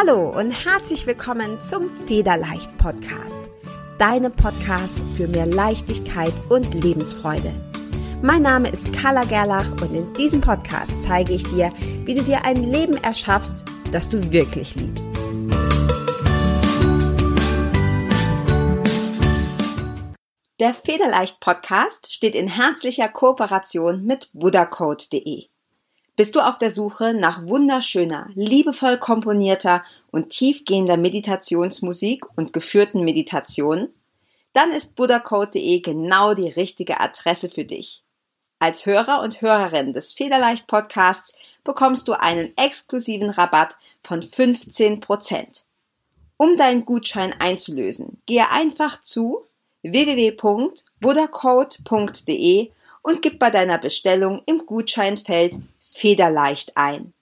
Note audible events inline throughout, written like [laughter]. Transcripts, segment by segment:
Hallo und herzlich willkommen zum Federleicht Podcast. Deinem Podcast für mehr Leichtigkeit und Lebensfreude. Mein Name ist Carla Gerlach und in diesem Podcast zeige ich dir, wie du dir ein Leben erschaffst, das du wirklich liebst. Der Federleicht Podcast steht in herzlicher Kooperation mit buddhacode.de. Bist du auf der Suche nach wunderschöner, liebevoll komponierter und tiefgehender Meditationsmusik und geführten Meditationen? Dann ist buddhacode.de genau die richtige Adresse für dich. Als Hörer und Hörerin des Federleicht Podcasts bekommst du einen exklusiven Rabatt von 15%. Um deinen Gutschein einzulösen, gehe einfach zu www.buddhacode.de und gib bei deiner Bestellung im Gutscheinfeld Federleicht ein.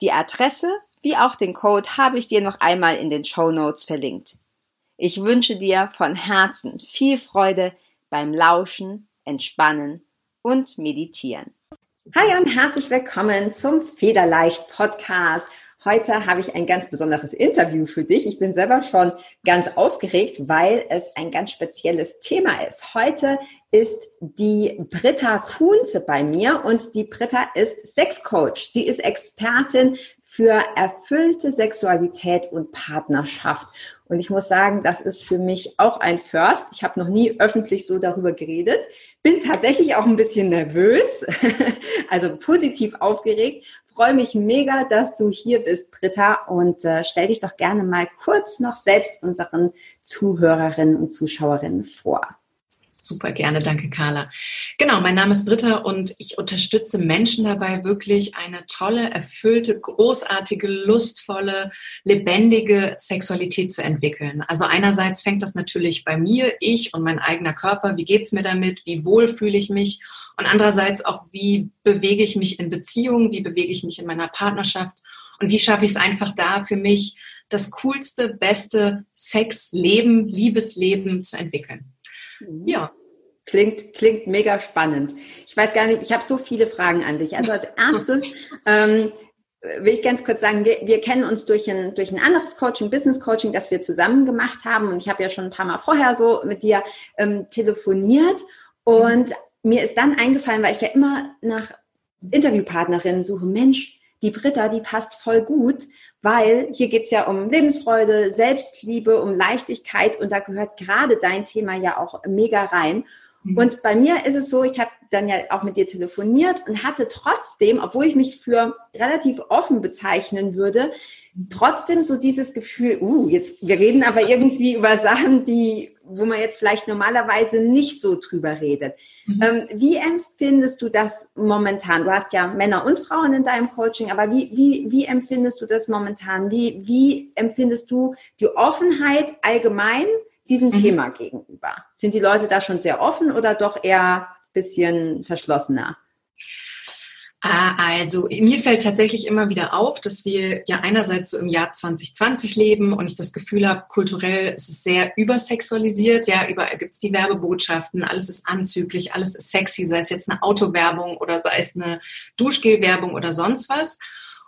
Die Adresse wie auch den Code habe ich dir noch einmal in den Show Notes verlinkt. Ich wünsche dir von Herzen viel Freude beim Lauschen, Entspannen und Meditieren. Hi und herzlich willkommen zum Federleicht Podcast. Heute habe ich ein ganz besonderes Interview für dich. Ich bin selber schon ganz aufgeregt, weil es ein ganz spezielles Thema ist. Heute ist die Britta Kuhnze bei mir und die Britta ist Sexcoach. Sie ist Expertin für erfüllte Sexualität und Partnerschaft. Und ich muss sagen, das ist für mich auch ein First. Ich habe noch nie öffentlich so darüber geredet. Bin tatsächlich auch ein bisschen nervös, [laughs] also positiv aufgeregt. Freue mich mega, dass du hier bist, Britta, und äh, stell dich doch gerne mal kurz noch selbst unseren Zuhörerinnen und Zuschauerinnen vor. Super gerne, danke Carla. Genau, mein Name ist Britta und ich unterstütze Menschen dabei, wirklich eine tolle, erfüllte, großartige, lustvolle, lebendige Sexualität zu entwickeln. Also einerseits fängt das natürlich bei mir, ich und mein eigener Körper, wie geht's mir damit, wie wohl fühle ich mich und andererseits auch, wie bewege ich mich in Beziehungen, wie bewege ich mich in meiner Partnerschaft und wie schaffe ich es einfach da für mich, das coolste, beste Sexleben, Liebesleben zu entwickeln. Mhm. Ja, Klingt, klingt mega spannend. Ich weiß gar nicht, ich habe so viele Fragen an dich. Also als [laughs] erstes ähm, will ich ganz kurz sagen, wir, wir kennen uns durch ein, durch ein anderes Coaching, Business Coaching, das wir zusammen gemacht haben. Und ich habe ja schon ein paar Mal vorher so mit dir ähm, telefoniert. Und mir ist dann eingefallen, weil ich ja immer nach Interviewpartnerinnen suche, Mensch, die Britta, die passt voll gut, weil hier geht's ja um Lebensfreude, Selbstliebe, um Leichtigkeit und da gehört gerade dein Thema ja auch mega rein. Mhm. Und bei mir ist es so, ich habe dann ja auch mit dir telefoniert und hatte trotzdem, obwohl ich mich für relativ offen bezeichnen würde, trotzdem so dieses Gefühl, uh, jetzt, wir reden aber irgendwie über Sachen, die, wo man jetzt vielleicht normalerweise nicht so drüber redet. Mhm. Ähm, wie empfindest du das momentan? Du hast ja Männer und Frauen in deinem Coaching, aber wie, wie, wie empfindest du das momentan? Wie, wie empfindest du die Offenheit allgemein diesem mhm. Thema gegenüber? Sind die Leute da schon sehr offen oder doch eher ein bisschen verschlossener? Ah, also mir fällt tatsächlich immer wieder auf, dass wir ja einerseits so im Jahr 2020 leben und ich das Gefühl habe, kulturell ist es sehr übersexualisiert. Ja, überall gibt es die Werbebotschaften, alles ist anzüglich, alles ist sexy, sei es jetzt eine Autowerbung oder sei es eine Duschgelwerbung oder sonst was.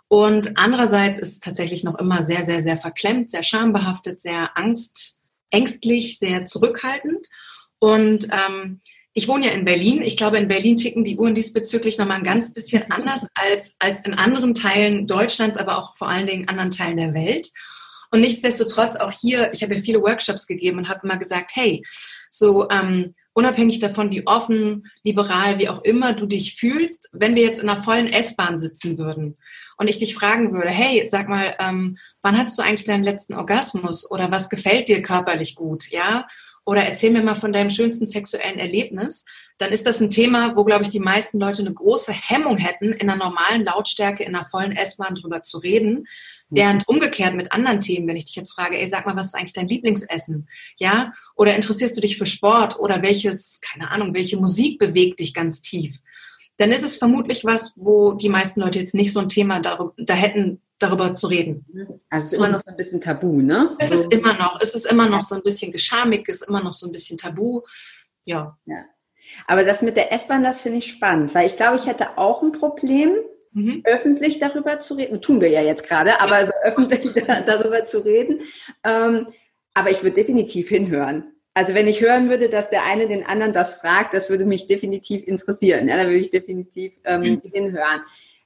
Und andererseits ist es tatsächlich noch immer sehr, sehr, sehr verklemmt, sehr schambehaftet, sehr angst, ängstlich, sehr zurückhaltend. Und ähm, ich wohne ja in Berlin. Ich glaube, in Berlin ticken die Uhren diesbezüglich nochmal ein ganz bisschen anders als, als in anderen Teilen Deutschlands, aber auch vor allen Dingen anderen Teilen der Welt. Und nichtsdestotrotz auch hier, ich habe ja viele Workshops gegeben und habe immer gesagt, hey, so ähm, unabhängig davon, wie offen, liberal, wie auch immer du dich fühlst, wenn wir jetzt in einer vollen S-Bahn sitzen würden und ich dich fragen würde, hey, sag mal, ähm, wann hattest du eigentlich deinen letzten Orgasmus oder was gefällt dir körperlich gut, ja? Oder erzähl mir mal von deinem schönsten sexuellen Erlebnis, dann ist das ein Thema, wo, glaube ich, die meisten Leute eine große Hemmung hätten, in einer normalen Lautstärke, in einer vollen S-Bahn drüber zu reden. Während umgekehrt mit anderen Themen, wenn ich dich jetzt frage, ey, sag mal, was ist eigentlich dein Lieblingsessen? Ja? Oder interessierst du dich für Sport? Oder welches, keine Ahnung, welche Musik bewegt dich ganz tief? Dann ist es vermutlich was, wo die meisten Leute jetzt nicht so ein Thema darüber, da hätten, darüber zu reden. Also es ist immer noch so ein bisschen tabu, ne? Es so. ist immer noch, es ist immer noch so ein bisschen geschamig, es ist immer noch so ein bisschen tabu. Ja. ja. Aber das mit der S-Bahn, das finde ich spannend, weil ich glaube, ich hätte auch ein Problem, mhm. öffentlich darüber zu reden. Tun wir ja jetzt gerade, aber also öffentlich [laughs] darüber zu reden. Ähm, aber ich würde definitiv hinhören. Also wenn ich hören würde, dass der eine den anderen das fragt, das würde mich definitiv interessieren. Ja, da würde ich definitiv ähm, mhm. hinhören.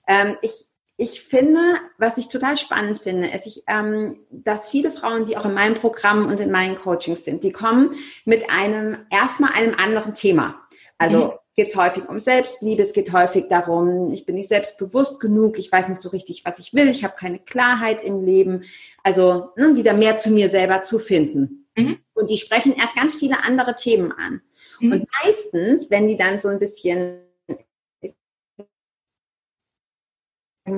Ähm, ich, ich finde, was ich total spannend finde, ist, ich, ähm, dass viele Frauen, die auch in meinem Programm und in meinen Coachings sind, die kommen mit einem erstmal einem anderen Thema. Also mhm. geht es häufig um Selbstliebe, es geht häufig darum, ich bin nicht selbstbewusst genug, ich weiß nicht so richtig, was ich will, ich habe keine Klarheit im Leben. Also ne, wieder mehr zu mir selber zu finden. Mhm. Und die sprechen erst ganz viele andere Themen an. Mhm. Und meistens, wenn die dann so ein bisschen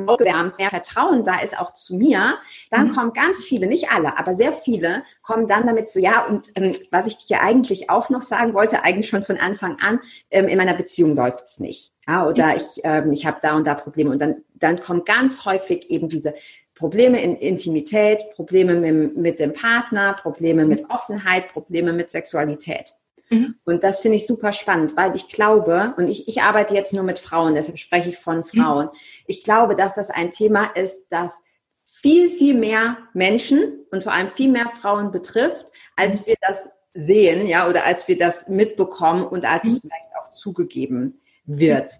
aufgewärmt, mehr Vertrauen da ist auch zu mir, dann mhm. kommen ganz viele, nicht alle, aber sehr viele kommen dann damit so, ja, und ähm, was ich dir eigentlich auch noch sagen wollte, eigentlich schon von Anfang an, ähm, in meiner Beziehung läuft es nicht. Ja, oder mhm. ich, ähm, ich habe da und da Probleme. Und dann, dann kommen ganz häufig eben diese Probleme in Intimität, Probleme mit, mit dem Partner, Probleme mit mhm. Offenheit, Probleme mit Sexualität. Mhm. Und das finde ich super spannend, weil ich glaube, und ich, ich arbeite jetzt nur mit Frauen, deshalb spreche ich von Frauen. Mhm. Ich glaube, dass das ein Thema ist, das viel, viel mehr Menschen und vor allem viel mehr Frauen betrifft, als mhm. wir das sehen, ja, oder als wir das mitbekommen und als es mhm. vielleicht auch zugegeben wird.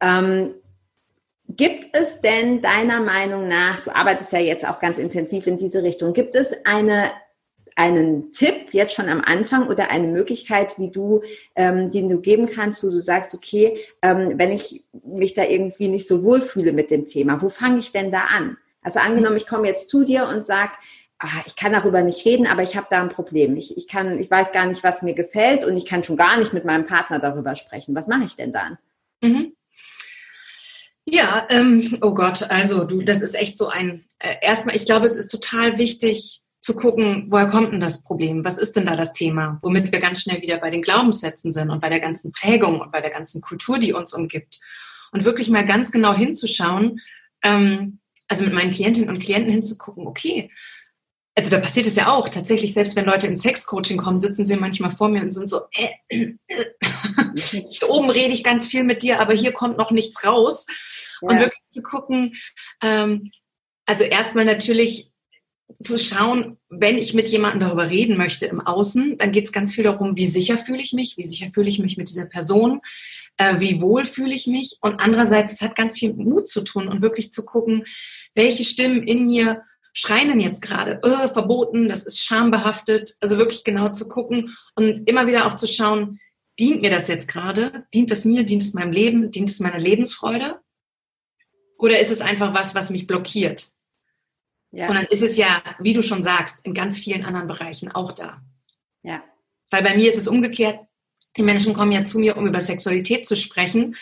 Ähm, Gibt es denn deiner Meinung nach, du arbeitest ja jetzt auch ganz intensiv in diese Richtung, gibt es eine einen Tipp jetzt schon am Anfang oder eine Möglichkeit, wie du, ähm, den du geben kannst, wo du sagst, okay, ähm, wenn ich mich da irgendwie nicht so wohlfühle mit dem Thema, wo fange ich denn da an? Also angenommen, ich komme jetzt zu dir und sag, ach, ich kann darüber nicht reden, aber ich habe da ein Problem. Ich, ich kann, ich weiß gar nicht, was mir gefällt und ich kann schon gar nicht mit meinem Partner darüber sprechen. Was mache ich denn dann? Mhm. Ja, ähm, oh Gott, also du, das ist echt so ein, äh, erstmal, ich glaube, es ist total wichtig, zu gucken, woher kommt denn das Problem? Was ist denn da das Thema? Womit wir ganz schnell wieder bei den Glaubenssätzen sind und bei der ganzen Prägung und bei der ganzen Kultur, die uns umgibt. Und wirklich mal ganz genau hinzuschauen, ähm, also mit meinen Klientinnen und Klienten hinzugucken, okay, also da passiert es ja auch tatsächlich, selbst wenn Leute in Sexcoaching kommen, sitzen sie manchmal vor mir und sind so, äh, äh, äh. hier oben rede ich ganz viel mit dir, aber hier kommt noch nichts raus. Ja. Und wirklich zu gucken, ähm, also erstmal natürlich zu schauen, wenn ich mit jemandem darüber reden möchte im Außen, dann geht es ganz viel darum, wie sicher fühle ich mich, wie sicher fühle ich mich mit dieser Person, äh, wie wohl fühle ich mich. Und andererseits, es hat ganz viel mit Mut zu tun und wirklich zu gucken, welche Stimmen in mir schreien denn jetzt gerade, äh, verboten, das ist schambehaftet. Also wirklich genau zu gucken und immer wieder auch zu schauen, dient mir das jetzt gerade? Dient es mir? Dient es meinem Leben? Dient es meiner Lebensfreude? Oder ist es einfach was, was mich blockiert? Ja. Und dann ist es ja, wie du schon sagst, in ganz vielen anderen Bereichen auch da. Ja. Weil bei mir ist es umgekehrt. Die Menschen kommen ja zu mir, um über Sexualität zu sprechen.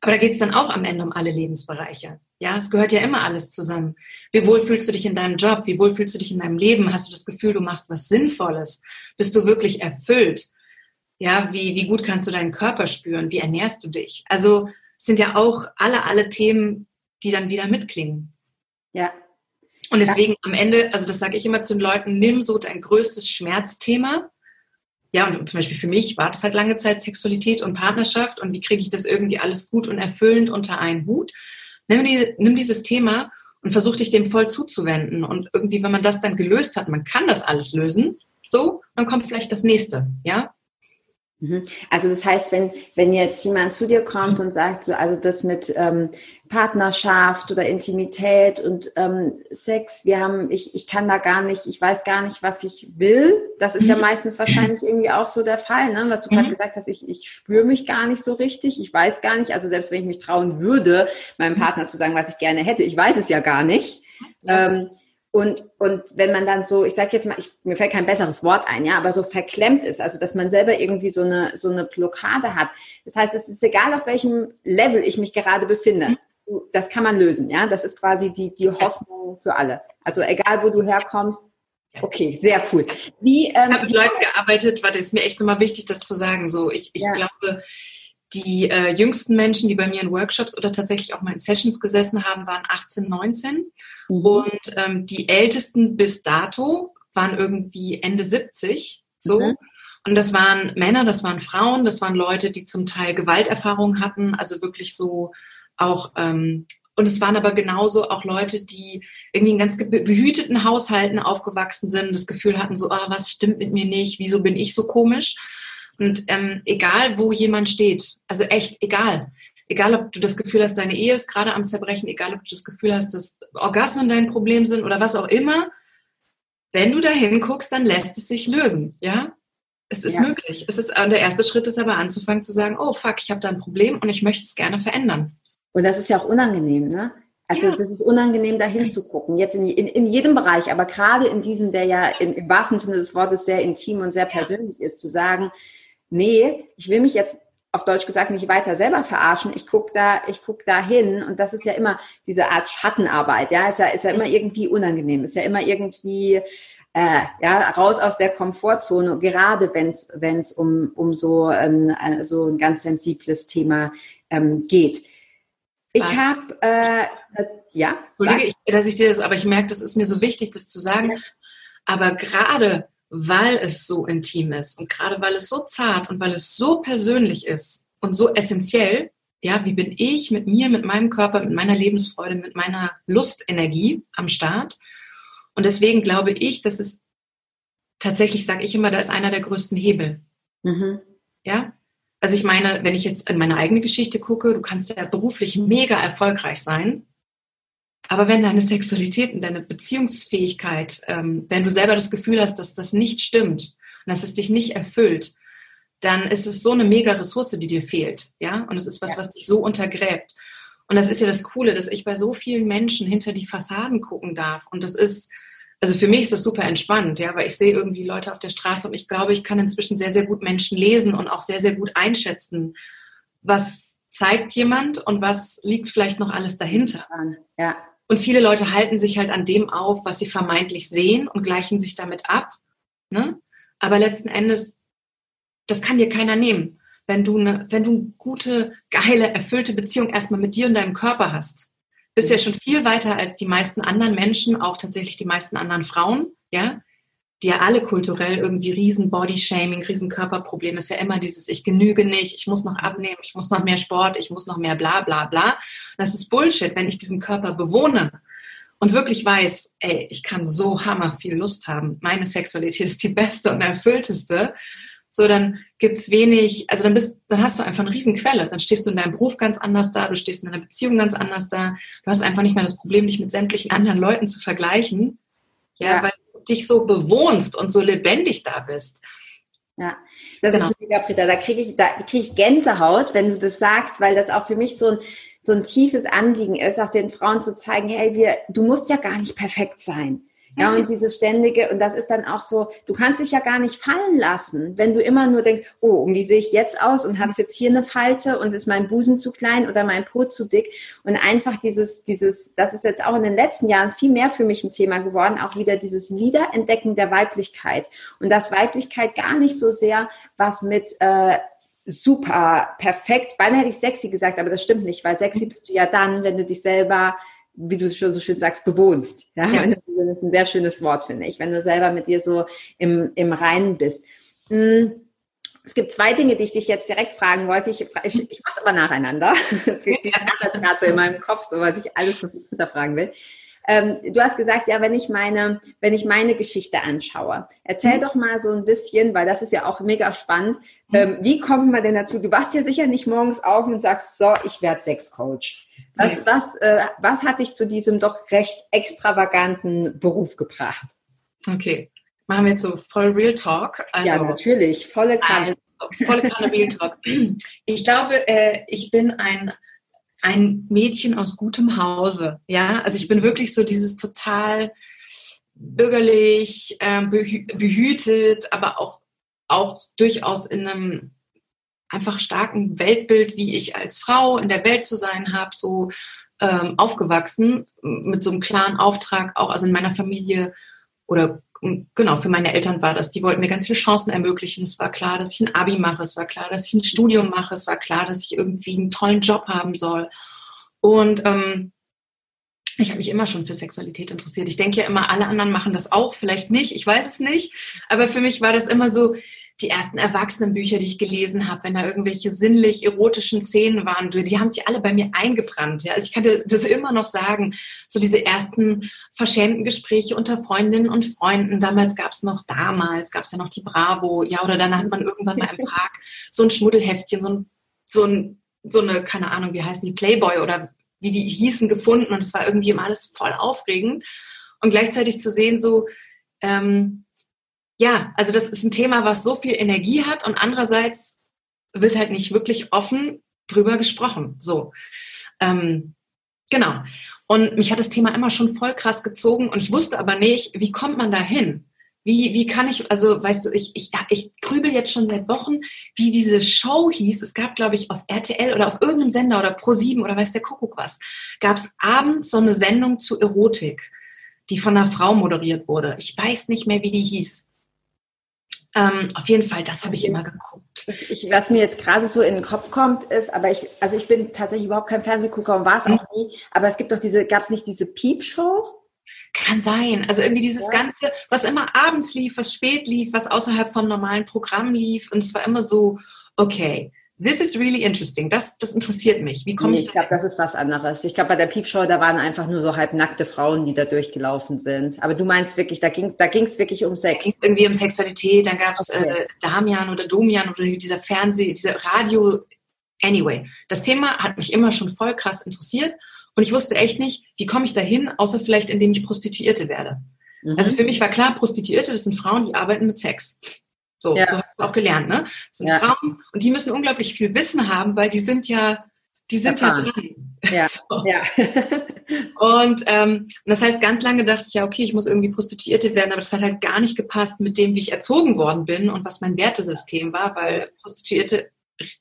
Aber da geht es dann auch am Ende um alle Lebensbereiche. Ja, es gehört ja immer alles zusammen. Wie wohl fühlst du dich in deinem Job? Wie wohl fühlst du dich in deinem Leben? Hast du das Gefühl, du machst was Sinnvolles? Bist du wirklich erfüllt? Ja, wie, wie gut kannst du deinen Körper spüren? Wie ernährst du dich? Also, es sind ja auch alle, alle Themen, die dann wieder mitklingen. Ja, und deswegen am Ende, also das sage ich immer zu den Leuten, nimm so dein größtes Schmerzthema. Ja, und zum Beispiel für mich war das halt lange Zeit Sexualität und Partnerschaft und wie kriege ich das irgendwie alles gut und erfüllend unter einen Hut. Nimm, die, nimm dieses Thema und versuch dich dem voll zuzuwenden. Und irgendwie, wenn man das dann gelöst hat, man kann das alles lösen, so, dann kommt vielleicht das nächste, ja. Mhm. Also das heißt, wenn, wenn jetzt jemand zu dir kommt und sagt, so, also das mit ähm, Partnerschaft oder Intimität und ähm, Sex, wir haben, ich, ich kann da gar nicht, ich weiß gar nicht, was ich will. Das ist ja mhm. meistens wahrscheinlich irgendwie auch so der Fall, ne? was du mhm. gerade gesagt hast, ich, ich spüre mich gar nicht so richtig, ich weiß gar nicht, also selbst wenn ich mich trauen würde, meinem Partner zu sagen, was ich gerne hätte, ich weiß es ja gar nicht. Ähm, und, und wenn man dann so, ich sage jetzt mal, ich, mir fällt kein besseres Wort ein, ja, aber so verklemmt ist, also dass man selber irgendwie so eine, so eine Blockade hat. Das heißt, es ist egal, auf welchem Level ich mich gerade befinde. Mhm. Das kann man lösen, ja. Das ist quasi die, die Hoffnung für alle. Also egal, wo du herkommst, Okay, sehr cool. Wie, ähm, ich habe mit Leuten gearbeitet, war das mir echt nochmal wichtig, das zu sagen. So, ich, ich ja. glaube, die äh, jüngsten Menschen, die bei mir in Workshops oder tatsächlich auch mal in Sessions gesessen haben, waren 18, 19. Mhm. Und ähm, die ältesten bis dato waren irgendwie Ende 70. So. Mhm. Und das waren Männer, das waren Frauen, das waren Leute, die zum Teil Gewalterfahrungen hatten, also wirklich so auch ähm, und es waren aber genauso auch Leute, die irgendwie in ganz behüteten Haushalten aufgewachsen sind, das Gefühl hatten, so, ah, was stimmt mit mir nicht, wieso bin ich so komisch? Und ähm, egal, wo jemand steht, also echt egal, egal ob du das Gefühl hast, deine Ehe ist gerade am Zerbrechen, egal ob du das Gefühl hast, dass Orgasmen dein Problem sind oder was auch immer, wenn du da hinguckst, dann lässt es sich lösen, ja? Es ist ja. möglich. Es ist, der erste Schritt ist aber anzufangen zu sagen, oh fuck, ich habe da ein Problem und ich möchte es gerne verändern. Und das ist ja auch unangenehm, ne? Also ja. das ist unangenehm, da hinzugucken. Jetzt in, in, in, jedem Bereich, aber gerade in diesem, der ja in, im wahrsten Sinne des Wortes sehr intim und sehr persönlich ist, zu sagen, nee, ich will mich jetzt auf Deutsch gesagt nicht weiter selber verarschen. Ich guck da, ich guck da hin und das ist ja immer diese Art Schattenarbeit. Ja, ist ja, ist ja immer irgendwie unangenehm, ist ja immer irgendwie äh, ja raus aus der Komfortzone. Gerade wenn es um um so ein so ein ganz sensibles Thema ähm, geht. Ich habe äh, ja. Entschuldige, ich, dass ich dir das, aber ich merke, das ist mir so wichtig, das zu sagen. Aber gerade weil es so intim ist und gerade weil es so zart und weil es so persönlich ist und so essentiell, ja, wie bin ich mit mir, mit meinem Körper, mit meiner Lebensfreude, mit meiner Lustenergie am Start? Und deswegen glaube ich, dass es tatsächlich, sage ich immer, da ist einer der größten Hebel. Mhm. Ja, also ich meine, wenn ich jetzt in meine eigene Geschichte gucke, du kannst ja beruflich mega erfolgreich sein, aber wenn deine Sexualität und deine Beziehungsfähigkeit, ähm, wenn du selber das Gefühl hast, dass das nicht stimmt und dass es dich nicht erfüllt, dann ist es so eine mega Ressource, die dir fehlt. Ja, und es ist was, ja. was dich so untergräbt. Und das ist ja das Coole, dass ich bei so vielen Menschen hinter die Fassaden gucken darf. Und das ist, also für mich ist das super entspannt, ja, weil ich sehe irgendwie Leute auf der Straße und ich glaube, ich kann inzwischen sehr, sehr gut Menschen lesen und auch sehr, sehr gut einschätzen, was zeigt jemand und was liegt vielleicht noch alles dahinter. Ja. Und viele Leute halten sich halt an dem auf, was sie vermeintlich sehen und gleichen sich damit ab. Ne? Aber letzten Endes, das kann dir keiner nehmen. Wenn du eine, wenn du eine gute, geile, erfüllte Beziehung erstmal mit dir und deinem Körper hast, bist du ja schon viel weiter als die meisten anderen Menschen, auch tatsächlich die meisten anderen Frauen, ja, die ja alle kulturell irgendwie riesen Body-Shaming, riesen Körperprobleme, ist ja immer dieses, ich genüge nicht, ich muss noch abnehmen, ich muss noch mehr Sport, ich muss noch mehr bla bla bla. Das ist Bullshit, wenn ich diesen Körper bewohne und wirklich weiß, ey, ich kann so hammer viel Lust haben, meine Sexualität ist die beste und erfüllteste, so dann gibt's wenig, also dann bist, dann hast du einfach eine Riesenquelle. Dann stehst du in deinem Beruf ganz anders da, du stehst in deiner Beziehung ganz anders da. Du hast einfach nicht mehr das Problem, dich mit sämtlichen anderen Leuten zu vergleichen. Ja, ja. weil dich so bewohnst und so lebendig da bist. Ja, das genau. ist mega, Britta. Da kriege ich, da kriege ich Gänsehaut, wenn du das sagst, weil das auch für mich so ein, so ein tiefes Anliegen ist, auch den Frauen zu zeigen, hey, wir, du musst ja gar nicht perfekt sein. Ja, und dieses ständige, und das ist dann auch so, du kannst dich ja gar nicht fallen lassen, wenn du immer nur denkst, oh, wie sehe ich jetzt aus? Und hat es jetzt hier eine Falte? Und ist mein Busen zu klein oder mein Po zu dick? Und einfach dieses, dieses, das ist jetzt auch in den letzten Jahren viel mehr für mich ein Thema geworden, auch wieder dieses Wiederentdecken der Weiblichkeit. Und dass Weiblichkeit gar nicht so sehr was mit, äh, super perfekt, beinahe hätte ich sexy gesagt, aber das stimmt nicht, weil sexy bist du ja dann, wenn du dich selber wie du schon so schön sagst, bewohnst. Ja? ja. [laughs] Das ist ein sehr schönes Wort, finde ich, wenn du selber mit dir so im, im Reinen bist. Hm, es gibt zwei Dinge, die ich dich jetzt direkt fragen wollte. Ich, ich, ich mache es aber nacheinander. [laughs] Es geht gerade so in meinem Kopf, so was ich alles hinterfragen will. Ähm, du hast gesagt, ja, wenn ich meine, wenn ich meine Geschichte anschaue, erzähl mhm. doch mal so ein bisschen, weil das ist ja auch mega spannend. Mhm. Ähm, wie kommt man denn dazu? Du wachst ja sicher nicht morgens auf und sagst, so, ich werde Sexcoach. Was, nee. was, äh, was hat dich zu diesem doch recht extravaganten Beruf gebracht? Okay, machen wir jetzt so voll Real Talk. Also, ja, natürlich, volle Kanne. Also, volle Kanne Real Talk. Ich glaube, äh, ich bin ein ein Mädchen aus gutem Hause. Ja, also ich bin wirklich so dieses total bürgerlich, äh, behütet, aber auch, auch durchaus in einem einfach starken Weltbild, wie ich als Frau in der Welt zu sein habe, so ähm, aufgewachsen mit so einem klaren Auftrag, auch also in meiner Familie oder genau, für meine Eltern war das. Die wollten mir ganz viele Chancen ermöglichen. Es war klar, dass ich ein Abi mache. Es war klar, dass ich ein Studium mache. Es war klar, dass ich irgendwie einen tollen Job haben soll. Und ähm, ich habe mich immer schon für Sexualität interessiert. Ich denke ja immer, alle anderen machen das auch, vielleicht nicht, ich weiß es nicht. Aber für mich war das immer so, die ersten Erwachsenenbücher, die ich gelesen habe, wenn da irgendwelche sinnlich erotischen Szenen waren, die haben sich alle bei mir eingebrannt. Ja? Also ich kann dir das immer noch sagen, so diese ersten verschämten Gespräche unter Freundinnen und Freunden. Damals gab es noch, damals gab es ja noch die Bravo, ja, oder dann hat man irgendwann mal im [laughs] Park so ein Schmuddelheftchen, so ein, so ein so eine, keine Ahnung, wie heißen die, Playboy oder wie die hießen, gefunden und es war irgendwie immer alles voll aufregend. Und gleichzeitig zu sehen, so, ähm, ja, also das ist ein Thema, was so viel Energie hat und andererseits wird halt nicht wirklich offen drüber gesprochen. So. Ähm, genau. Und mich hat das Thema immer schon voll krass gezogen und ich wusste aber nicht, wie kommt man da hin? Wie, wie kann ich, also weißt du, ich, ich, ich grübel jetzt schon seit Wochen, wie diese Show hieß. Es gab, glaube ich, auf RTL oder auf irgendeinem Sender oder Pro7 oder weiß der Kuckuck was, gab es abends so eine Sendung zu Erotik, die von einer Frau moderiert wurde. Ich weiß nicht mehr, wie die hieß. Ähm, auf jeden Fall, das habe ich immer geguckt. Ich, was mir jetzt gerade so in den Kopf kommt, ist, aber ich, also ich bin tatsächlich überhaupt kein Fernsehgucker und war es mhm. auch nie, aber es gibt doch diese, gab es nicht diese Piep-Show? Kann sein. Also irgendwie dieses ja. Ganze, was immer abends lief, was spät lief, was außerhalb vom normalen Programm lief. Und es war immer so, okay, this is really interesting. Das, das interessiert mich. Wie komme nee, ich Ich glaube, das ist was anderes. Ich glaube, bei der Piepshow, da waren einfach nur so halbnackte Frauen, die da durchgelaufen sind. Aber du meinst wirklich, da ging da es wirklich um Sex. Da irgendwie um Sexualität. Dann gab es okay. äh, Damian oder Domian oder dieser Fernseh, dieser Radio. Anyway, das Thema hat mich immer schon voll krass interessiert. Und ich wusste echt nicht, wie komme ich dahin, außer vielleicht, indem ich Prostituierte werde. Mhm. Also für mich war klar, Prostituierte, das sind Frauen, die arbeiten mit Sex. So, ja. so habe ich auch gelernt, ne? Das sind ja. Frauen und die müssen unglaublich viel Wissen haben, weil die sind ja, die sind ja dran. Ja. [laughs] So. ja. und, ähm, und das heißt, ganz lange dachte ich ja, okay, ich muss irgendwie Prostituierte werden, aber das hat halt gar nicht gepasst mit dem, wie ich erzogen worden bin und was mein Wertesystem war, weil Prostituierte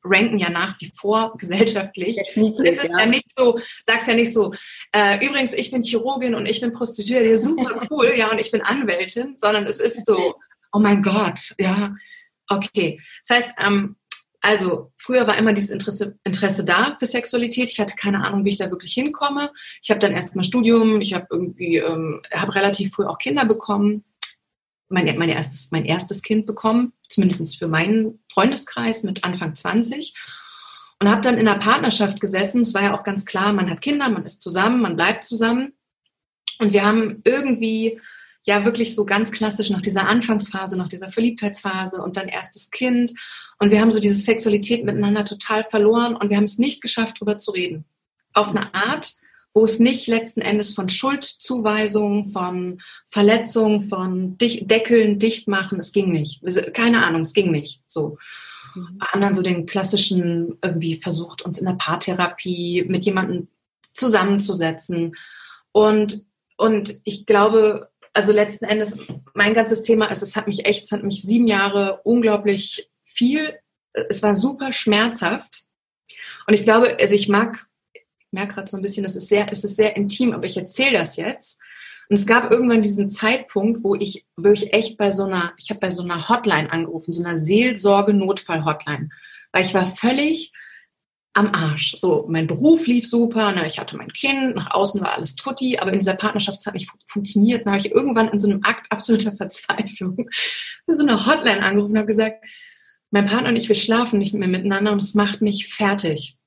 ranken ja nach wie vor [laughs] gesellschaftlich. Niedrig, es ist ja. ja. nicht so, sagst ja nicht so, äh, übrigens, ich bin Chirurgin und ich bin Prostituierte, super [laughs] cool, ja, und ich bin Anwältin, sondern es ist so, oh mein Gott, ja, okay. Das heißt, ähm, also früher war immer dieses Interesse, Interesse da für Sexualität. Ich hatte keine Ahnung, wie ich da wirklich hinkomme. Ich habe dann erst mal Studium, ich habe irgendwie, ähm, habe relativ früh auch Kinder bekommen mein, mein, erstes, mein erstes Kind bekommen, zumindest für meinen Freundeskreis mit Anfang 20. Und habe dann in einer Partnerschaft gesessen. Es war ja auch ganz klar, man hat Kinder, man ist zusammen, man bleibt zusammen. Und wir haben irgendwie ja wirklich so ganz klassisch nach dieser Anfangsphase, nach dieser Verliebtheitsphase und dann erstes Kind. Und wir haben so diese Sexualität miteinander total verloren und wir haben es nicht geschafft, darüber zu reden. Auf eine Art, wo es nicht letzten Endes von Schuldzuweisung, von Verletzung, von Dich Deckeln, Dichtmachen, es ging nicht. Keine Ahnung, es ging nicht. So. Mhm. Haben dann so den klassischen irgendwie versucht, uns in der Paartherapie mit jemandem zusammenzusetzen. Und, und ich glaube, also letzten Endes, mein ganzes Thema ist, es hat mich echt, es hat mich sieben Jahre unglaublich viel, es war super schmerzhaft. Und ich glaube, also ich mag merke gerade so ein bisschen, das ist sehr, es ist sehr intim, aber ich erzähle das jetzt. Und es gab irgendwann diesen Zeitpunkt, wo ich wirklich echt bei so einer, ich habe bei so einer Hotline angerufen, so einer Seelsorge-Notfall-Hotline, weil ich war völlig am Arsch. So, mein Beruf lief super, ne, ich hatte mein Kind, nach außen war alles tutti, aber in dieser Partnerschaft hat nicht funktioniert. Dann habe ich irgendwann in so einem Akt absoluter [laughs] Verzweiflung so eine Hotline angerufen und habe gesagt, mein Partner und ich, wir schlafen nicht mehr miteinander und es macht mich fertig.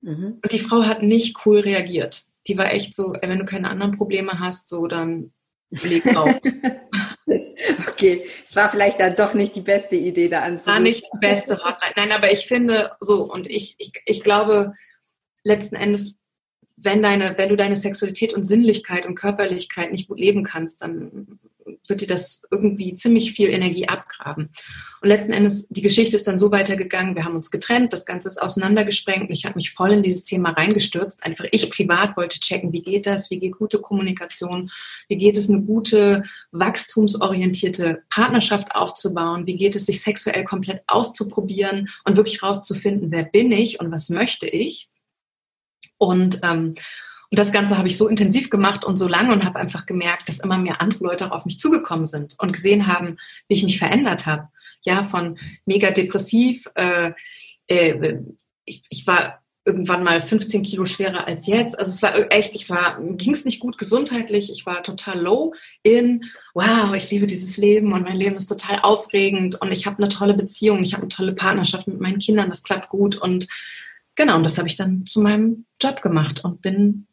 Mhm. Und die Frau hat nicht cool reagiert. Die war echt so, wenn du keine anderen Probleme hast, so dann leg auf. [laughs] okay, es war vielleicht dann doch nicht die beste Idee da anzurufen. War nicht die beste Hotline. Nein, aber ich finde so und ich, ich, ich glaube letzten Endes, wenn deine, wenn du deine Sexualität und Sinnlichkeit und Körperlichkeit nicht gut leben kannst, dann wird dir das irgendwie ziemlich viel Energie abgraben. Und letzten Endes, die Geschichte ist dann so weitergegangen, wir haben uns getrennt, das Ganze ist auseinandergesprengt und ich habe mich voll in dieses Thema reingestürzt. Einfach ich privat wollte checken, wie geht das, wie geht gute Kommunikation, wie geht es, eine gute, wachstumsorientierte Partnerschaft aufzubauen, wie geht es, sich sexuell komplett auszuprobieren und wirklich rauszufinden, wer bin ich und was möchte ich. Und ähm, und das Ganze habe ich so intensiv gemacht und so lange und habe einfach gemerkt, dass immer mehr andere Leute auch auf mich zugekommen sind und gesehen haben, wie ich mich verändert habe. Ja, von mega depressiv. Äh, äh, ich, ich war irgendwann mal 15 Kilo schwerer als jetzt. Also es war echt, ich war, ging es nicht gut gesundheitlich, ich war total low in, wow, ich liebe dieses Leben und mein Leben ist total aufregend und ich habe eine tolle Beziehung, ich habe eine tolle Partnerschaft mit meinen Kindern, das klappt gut und genau, und das habe ich dann zu meinem Job gemacht und bin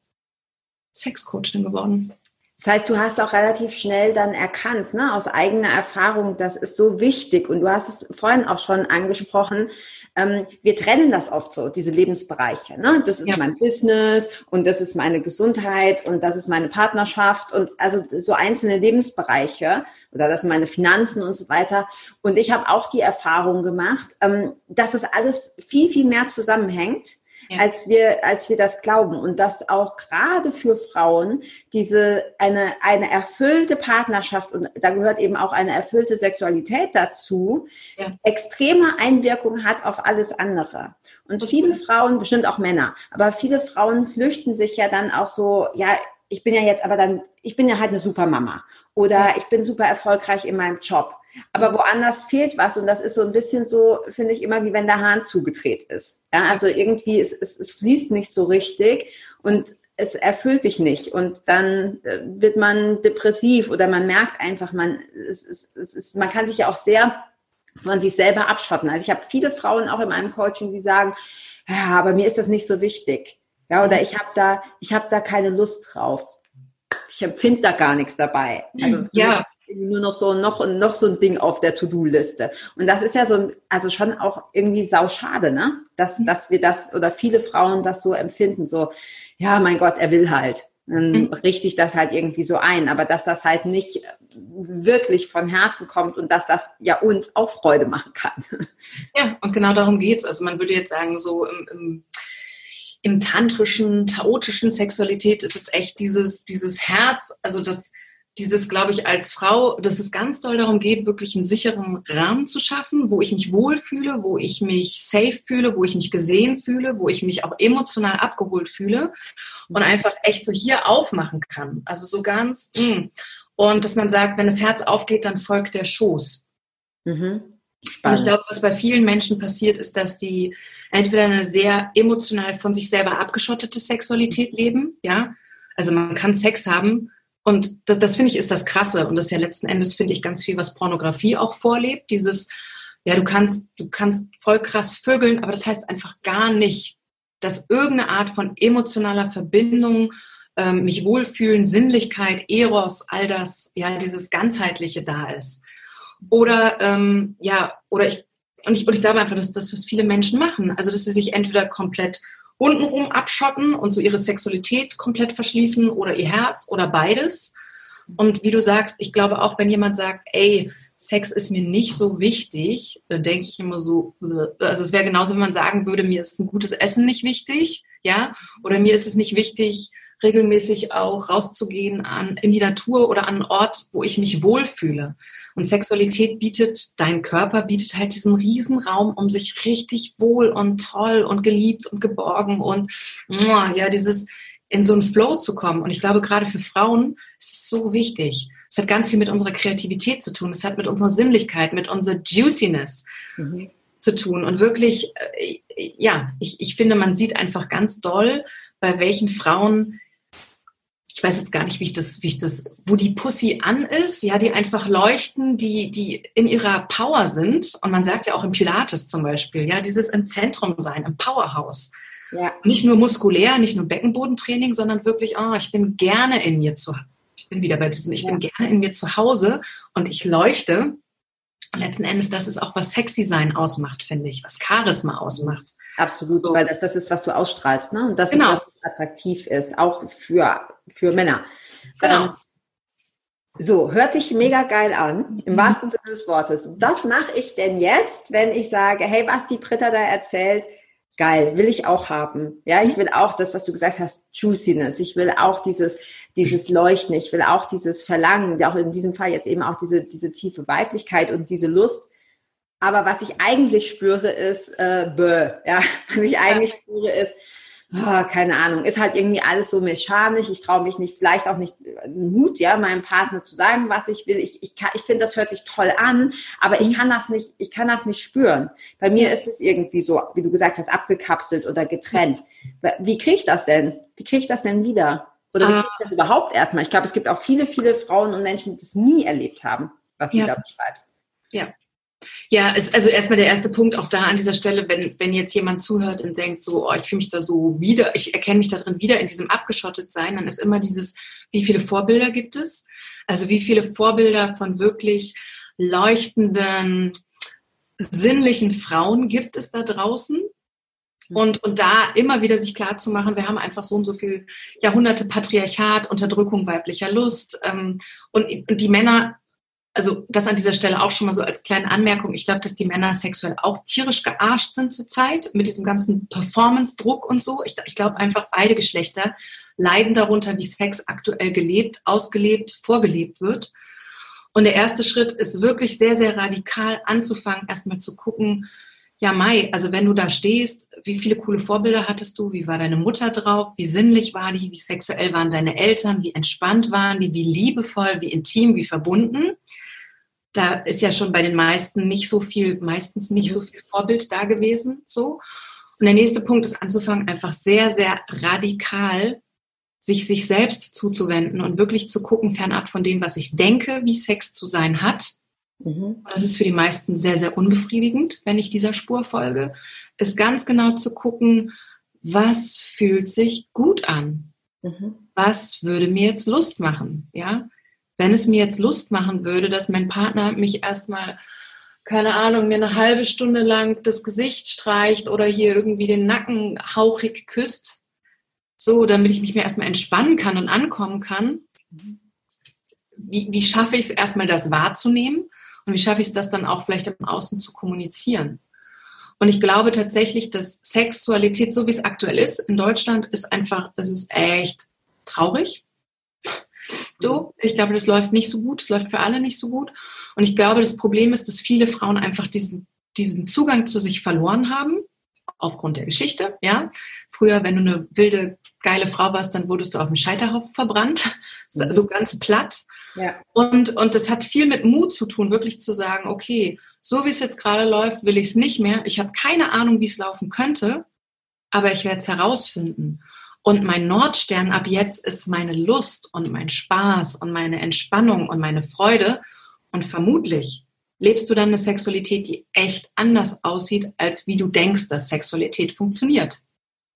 Sexcoachin geworden. Das heißt, du hast auch relativ schnell dann erkannt, ne, aus eigener Erfahrung, das ist so wichtig. Und du hast es vorhin auch schon angesprochen, ähm, wir trennen das oft so, diese Lebensbereiche. Ne? Das ist ja. mein Business und das ist meine Gesundheit und das ist meine Partnerschaft und also so einzelne Lebensbereiche oder das sind meine Finanzen und so weiter. Und ich habe auch die Erfahrung gemacht, ähm, dass das alles viel, viel mehr zusammenhängt ja. als wir, als wir das glauben. Und dass auch gerade für Frauen diese, eine, eine erfüllte Partnerschaft und da gehört eben auch eine erfüllte Sexualität dazu, ja. extreme Einwirkung hat auf alles andere. Und das viele Frauen, bestimmt auch Männer, aber viele Frauen flüchten sich ja dann auch so, ja, ich bin ja jetzt aber dann, ich bin ja halt eine Supermama oder ich bin super erfolgreich in meinem Job aber woanders fehlt was und das ist so ein bisschen so, finde ich, immer wie wenn der Hahn zugedreht ist. Ja, also irgendwie, es, es, es fließt nicht so richtig und es erfüllt dich nicht und dann äh, wird man depressiv oder man merkt einfach, man, es, es, es ist, man kann sich ja auch sehr von sich selber abschotten. Also ich habe viele Frauen auch in meinem Coaching, die sagen, ja, aber mir ist das nicht so wichtig. Ja, oder ich habe da, ich habe da keine Lust drauf. Ich empfinde da gar nichts dabei. Also ja nur noch so noch noch so ein Ding auf der To-Do-Liste. Und das ist ja so, also schon auch irgendwie sauschade, ne? Dass, mhm. dass wir das oder viele Frauen das so empfinden, so, ja, mein Gott, er will halt. Dann mhm. richte ich das halt irgendwie so ein. Aber dass das halt nicht wirklich von Herzen kommt und dass das ja uns auch Freude machen kann. [laughs] Ja, und genau darum geht's. Also man würde jetzt sagen, so im, im im tantrischen, chaotischen Sexualität ist es echt dieses, dieses Herz, also das, dieses, glaube ich, als Frau, dass es ganz doll darum geht, wirklich einen sicheren Rahmen zu schaffen, wo ich mich wohlfühle, wo ich mich safe fühle, wo ich mich gesehen fühle, wo ich mich auch emotional abgeholt fühle und einfach echt so hier aufmachen kann. Also so ganz, mh. Mm. und dass man sagt, wenn das Herz aufgeht, dann folgt der Schoß. Mhm. Und ich glaube, was bei vielen Menschen passiert, ist, dass die entweder eine sehr emotional von sich selber abgeschottete Sexualität leben, ja. Also man kann Sex haben, und das, das finde ich ist das Krasse. Und das ist ja letzten Endes, finde ich, ganz viel, was Pornografie auch vorlebt. Dieses, ja, du kannst, du kannst voll krass vögeln, aber das heißt einfach gar nicht, dass irgendeine Art von emotionaler Verbindung, ähm, mich wohlfühlen, Sinnlichkeit, Eros, all das, ja, dieses ganzheitliche da ist. Oder, ähm, ja, oder ich, und ich, und ich glaube einfach, dass das, was viele Menschen machen, also dass sie sich entweder komplett untenrum abschotten und so ihre Sexualität komplett verschließen oder ihr Herz oder beides. Und wie du sagst, ich glaube auch, wenn jemand sagt, ey, Sex ist mir nicht so wichtig, dann denke ich immer so, also es wäre genauso, wenn man sagen würde, mir ist ein gutes Essen nicht wichtig, ja, oder mir ist es nicht wichtig, regelmäßig auch rauszugehen an, in die Natur oder an einen Ort, wo ich mich wohlfühle. Und Sexualität bietet, dein Körper bietet halt diesen Riesenraum, um sich richtig wohl und toll und geliebt und geborgen und ja, dieses in so einen Flow zu kommen. Und ich glaube, gerade für Frauen ist es so wichtig. Es hat ganz viel mit unserer Kreativität zu tun. Es hat mit unserer Sinnlichkeit, mit unserer Juiciness mhm. zu tun. Und wirklich, äh, ja, ich, ich finde, man sieht einfach ganz doll, bei welchen Frauen ich weiß jetzt gar nicht, wie ich das, wie ich das, wo die Pussy an ist, ja, die einfach leuchten, die, die in ihrer Power sind. Und man sagt ja auch im Pilates zum Beispiel, ja, dieses im Zentrum sein, im Powerhouse. Ja. Nicht nur muskulär, nicht nur Beckenbodentraining, sondern wirklich, oh, ich bin gerne in mir zu, ich bin wieder bei diesem, ich ja. bin gerne in mir zu Hause und ich leuchte. Und letzten Endes, das ist auch, was Sexy sein ausmacht, finde ich, was Charisma ausmacht. Absolut, so. weil das das ist, was du ausstrahlst, ne? Und das genau. ist, was attraktiv ist, auch für, für Männer. Genau. Ähm, so, hört sich mega geil an, im mhm. wahrsten Sinne des Wortes. Was mache ich denn jetzt, wenn ich sage, hey, was die Britta da erzählt, geil, will ich auch haben. Ja, ich will auch das, was du gesagt hast, Juiciness. Ich will auch dieses, dieses Leuchten. Ich will auch dieses Verlangen, auch in diesem Fall jetzt eben auch diese, diese tiefe Weiblichkeit und diese Lust. Aber was ich eigentlich spüre, ist äh, bäh. Ja, [laughs] was ich eigentlich spüre, ist, oh, keine Ahnung, ist halt irgendwie alles so mechanisch. Ich traue mich nicht, vielleicht auch nicht äh, Mut, ja, meinem Partner zu sagen, was ich will. Ich, ich, ich finde, das hört sich toll an, aber ich mhm. kann das nicht, ich kann das nicht spüren. Bei mir ist es irgendwie so, wie du gesagt hast, abgekapselt oder getrennt. Wie kriege ich das denn? Wie kriege ich das denn wieder? Oder wie kriege ich das überhaupt erstmal? Ich glaube, es gibt auch viele, viele Frauen und Menschen, die das nie erlebt haben, was du ja. da beschreibst. Ja, ja, es, also erstmal der erste Punkt auch da an dieser Stelle, wenn, wenn jetzt jemand zuhört und denkt so, oh, ich fühle mich da so wieder, ich erkenne mich da drin wieder in diesem abgeschottet sein, dann ist immer dieses, wie viele Vorbilder gibt es? Also wie viele Vorbilder von wirklich leuchtenden, sinnlichen Frauen gibt es da draußen? Und, und da immer wieder sich klar zu machen, wir haben einfach so und so viel Jahrhunderte Patriarchat, Unterdrückung weiblicher Lust. Ähm, und, und die Männer also das an dieser Stelle auch schon mal so als kleine Anmerkung. Ich glaube, dass die Männer sexuell auch tierisch gearscht sind zurzeit mit diesem ganzen Performance-Druck und so. Ich, ich glaube einfach, beide Geschlechter leiden darunter, wie Sex aktuell gelebt, ausgelebt, vorgelebt wird. Und der erste Schritt ist wirklich sehr, sehr radikal anzufangen, erstmal zu gucken, ja, Mai, also wenn du da stehst, wie viele coole Vorbilder hattest du? Wie war deine Mutter drauf? Wie sinnlich war die? Wie sexuell waren deine Eltern? Wie entspannt waren die? Wie liebevoll? Wie intim? Wie verbunden? Da ist ja schon bei den meisten nicht so viel, meistens nicht so viel Vorbild da gewesen, so. Und der nächste Punkt ist anzufangen, einfach sehr, sehr radikal sich sich selbst zuzuwenden und wirklich zu gucken, fernab von dem, was ich denke, wie Sex zu sein hat. Mhm. Das ist für die meisten sehr, sehr unbefriedigend, wenn ich dieser Spur folge, ist ganz genau zu gucken, was fühlt sich gut an? Mhm. Was würde mir jetzt Lust machen? Ja, wenn es mir jetzt Lust machen würde, dass mein Partner mich erstmal, keine Ahnung, mir eine halbe Stunde lang das Gesicht streicht oder hier irgendwie den Nacken hauchig küsst, so, damit ich mich mir erstmal entspannen kann und ankommen kann, wie, wie schaffe ich es erstmal, das wahrzunehmen und wie schaffe ich es, das dann auch vielleicht im Außen zu kommunizieren? Und ich glaube tatsächlich, dass Sexualität, so wie es aktuell ist in Deutschland, ist einfach, das ist echt traurig. So, ich glaube, das läuft nicht so gut, es läuft für alle nicht so gut. Und ich glaube, das Problem ist, dass viele Frauen einfach diesen, diesen Zugang zu sich verloren haben, aufgrund der Geschichte. Ja, früher, wenn du eine wilde, geile Frau warst, dann wurdest du auf dem Scheiterhaufen verbrannt, mhm. so ganz platt. Ja. Und, und das hat viel mit Mut zu tun, wirklich zu sagen, okay, so wie es jetzt gerade läuft, will ich es nicht mehr. Ich habe keine Ahnung, wie es laufen könnte, aber ich werde es herausfinden. Und mein Nordstern ab jetzt ist meine Lust und mein Spaß und meine Entspannung und meine Freude. Und vermutlich lebst du dann eine Sexualität, die echt anders aussieht, als wie du denkst, dass Sexualität funktioniert.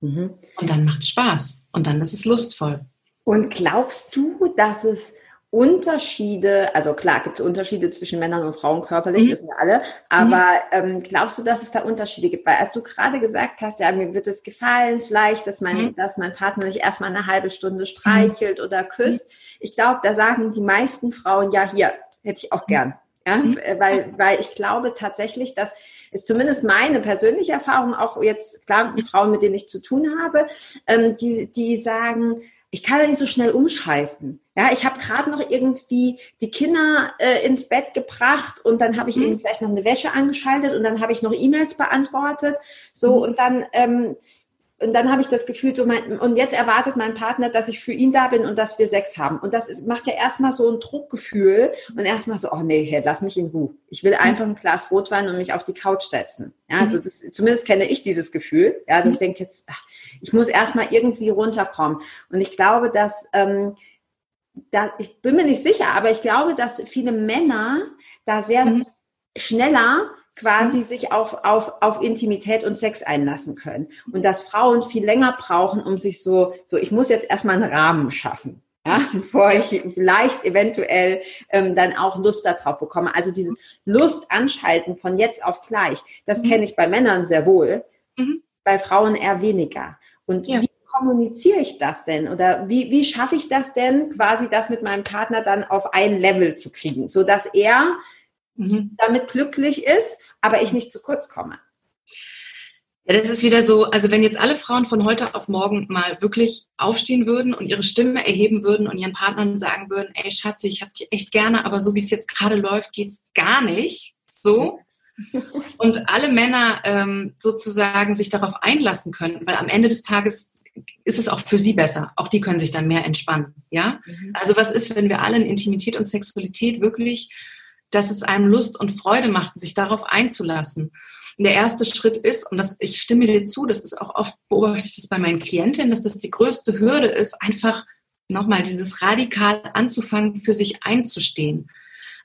Mhm. Und dann macht es Spaß und dann ist es lustvoll. Und glaubst du, dass es Unterschiede, also klar gibt es Unterschiede zwischen Männern und Frauen körperlich, mhm. wissen wir alle, aber mhm. ähm, glaubst du, dass es da Unterschiede gibt? Weil als du gerade gesagt hast, ja, mir wird es gefallen, vielleicht, dass mein, mhm. dass mein Partner nicht erstmal eine halbe Stunde streichelt mhm. oder küsst. Ich glaube, da sagen die meisten Frauen, ja, hier, hätte ich auch gern. Ja, mhm. äh, weil, weil ich glaube tatsächlich, dass ist zumindest meine persönliche Erfahrung, auch jetzt klar Frauen, mit denen ich zu tun habe, ähm, die, die sagen, ich kann ja nicht so schnell umschalten. Ja, ich habe gerade noch irgendwie die Kinder äh, ins Bett gebracht und dann habe ich mhm. irgendwie vielleicht noch eine Wäsche angeschaltet und dann habe ich noch E-Mails beantwortet. So mhm. und dann ähm, und dann habe ich das Gefühl, so mein, und jetzt erwartet mein Partner, dass ich für ihn da bin und dass wir Sex haben. Und das ist, macht ja erstmal so ein Druckgefühl und erstmal so, oh nee, hey, lass mich in Ruhe. Ich will einfach ein Glas Rotwein und mich auf die Couch setzen. Ja, also mhm. das, zumindest kenne ich dieses Gefühl. Ja, dass mhm. ich denke jetzt, ach, ich muss erstmal irgendwie runterkommen. Und ich glaube, dass, ähm, da, ich bin mir nicht sicher, aber ich glaube, dass viele Männer da sehr mhm. schneller quasi mhm. sich auf, auf, auf Intimität und Sex einlassen können. Und dass Frauen viel länger brauchen, um sich so, so, ich muss jetzt erstmal einen Rahmen schaffen. Ja, bevor ich vielleicht eventuell ähm, dann auch Lust darauf bekomme. Also dieses Lust anschalten von jetzt auf gleich, das mhm. kenne ich bei Männern sehr wohl, mhm. bei Frauen eher weniger. Und ja. wie kommuniziere ich das denn? Oder wie, wie schaffe ich das denn, quasi das mit meinem Partner dann auf ein Level zu kriegen, so dass er mhm. damit glücklich ist, aber ich nicht zu kurz komme. Ja, das ist wieder so, also wenn jetzt alle Frauen von heute auf morgen mal wirklich aufstehen würden und ihre Stimme erheben würden und ihren Partnern sagen würden, ey Schatzi, ich hab dich echt gerne, aber so wie es jetzt gerade läuft, geht's gar nicht. So. [laughs] Und alle Männer ähm, sozusagen sich darauf einlassen können, weil am Ende des Tages ist es auch für sie besser. Auch die können sich dann mehr entspannen. Ja? Mhm. Also was ist, wenn wir alle in Intimität und Sexualität wirklich, dass es einem Lust und Freude macht, sich darauf einzulassen. Und der erste Schritt ist, und das, ich stimme dir zu, das ist auch oft, beobachte ich das bei meinen Klientinnen, dass das die größte Hürde ist, einfach nochmal dieses radikal anzufangen, für sich einzustehen.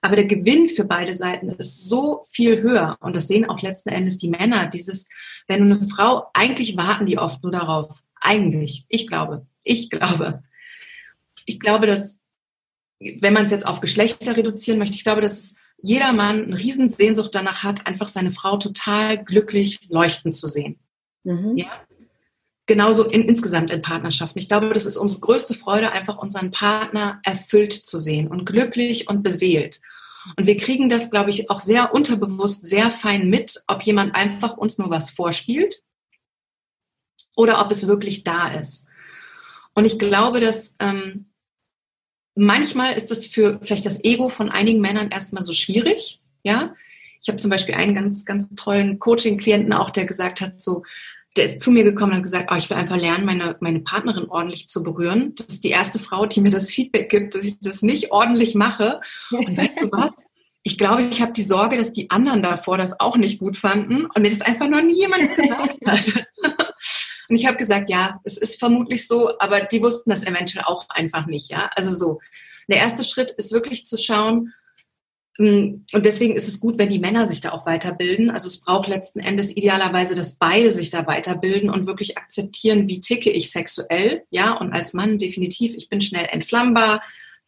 Aber der Gewinn für beide Seiten ist so viel höher. Und das sehen auch letzten Endes die Männer. Dieses, wenn eine Frau, eigentlich warten die oft nur darauf. Eigentlich. Ich glaube. Ich glaube. Ich glaube, dass, wenn man es jetzt auf Geschlechter reduzieren möchte, ich glaube, dass jeder Mann eine Riesensehnsucht danach hat, einfach seine Frau total glücklich leuchten zu sehen. Mhm. Ja? Genauso in, insgesamt in Partnerschaften. Ich glaube, das ist unsere größte Freude, einfach unseren Partner erfüllt zu sehen und glücklich und beseelt. Und wir kriegen das, glaube ich, auch sehr unterbewusst, sehr fein mit, ob jemand einfach uns nur was vorspielt oder ob es wirklich da ist. Und ich glaube, dass ähm, manchmal ist es für vielleicht das Ego von einigen Männern erstmal so schwierig. Ja, ich habe zum Beispiel einen ganz, ganz tollen Coaching-Klienten auch, der gesagt hat, so, der ist zu mir gekommen und gesagt, oh, ich will einfach lernen, meine, meine Partnerin ordentlich zu berühren. Das ist die erste Frau, die mir das Feedback gibt, dass ich das nicht ordentlich mache. Und weißt du was? Ich glaube, ich habe die Sorge, dass die anderen davor das auch nicht gut fanden und mir das einfach noch nie jemand gesagt hat. [laughs] Und ich habe gesagt, ja, es ist vermutlich so, aber die wussten das eventuell auch einfach nicht, ja. Also so. Der erste Schritt ist wirklich zu schauen, hm, und deswegen ist es gut, wenn die Männer sich da auch weiterbilden. Also es braucht letzten Endes idealerweise, dass beide sich da weiterbilden und wirklich akzeptieren, wie ticke ich sexuell. Ja, und als Mann definitiv, ich bin schnell entflammbar.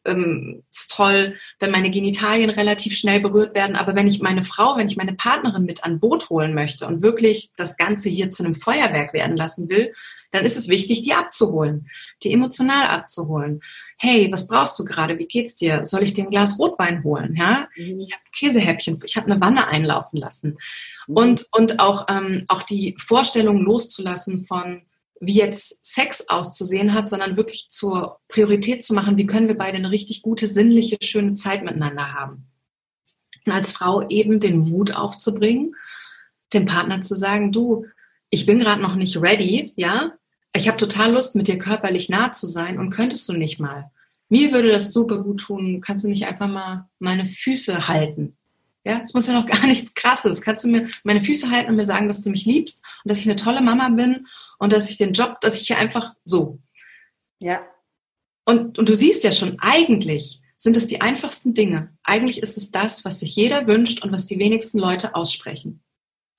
Ähm, ist toll, wenn meine Genitalien relativ schnell berührt werden. Aber wenn ich meine Frau, wenn ich meine Partnerin mit an Boot holen möchte und wirklich das Ganze hier zu einem Feuerwerk werden lassen will, dann ist es wichtig, die abzuholen, die emotional abzuholen. Hey, was brauchst du gerade? Wie geht's dir? Soll ich dir ein Glas Rotwein holen? Ja, mhm. ich habe Käsehäppchen, ich habe eine Wanne einlaufen lassen mhm. und und auch ähm, auch die Vorstellung loszulassen von wie jetzt Sex auszusehen hat, sondern wirklich zur Priorität zu machen, wie können wir beide eine richtig gute, sinnliche, schöne Zeit miteinander haben. Und als Frau eben den Mut aufzubringen, dem Partner zu sagen, du, ich bin gerade noch nicht ready, ja, ich habe total Lust, mit dir körperlich nah zu sein und könntest du nicht mal. Mir würde das super gut tun. Kannst du nicht einfach mal meine Füße halten? Ja, es muss ja noch [laughs] gar nichts Krasses. Kannst du mir meine Füße halten und mir sagen, dass du mich liebst und dass ich eine tolle Mama bin und dass ich den Job, dass ich hier einfach so. Ja. Und, und du siehst ja schon, eigentlich sind es die einfachsten Dinge. Eigentlich ist es das, was sich jeder wünscht und was die wenigsten Leute aussprechen.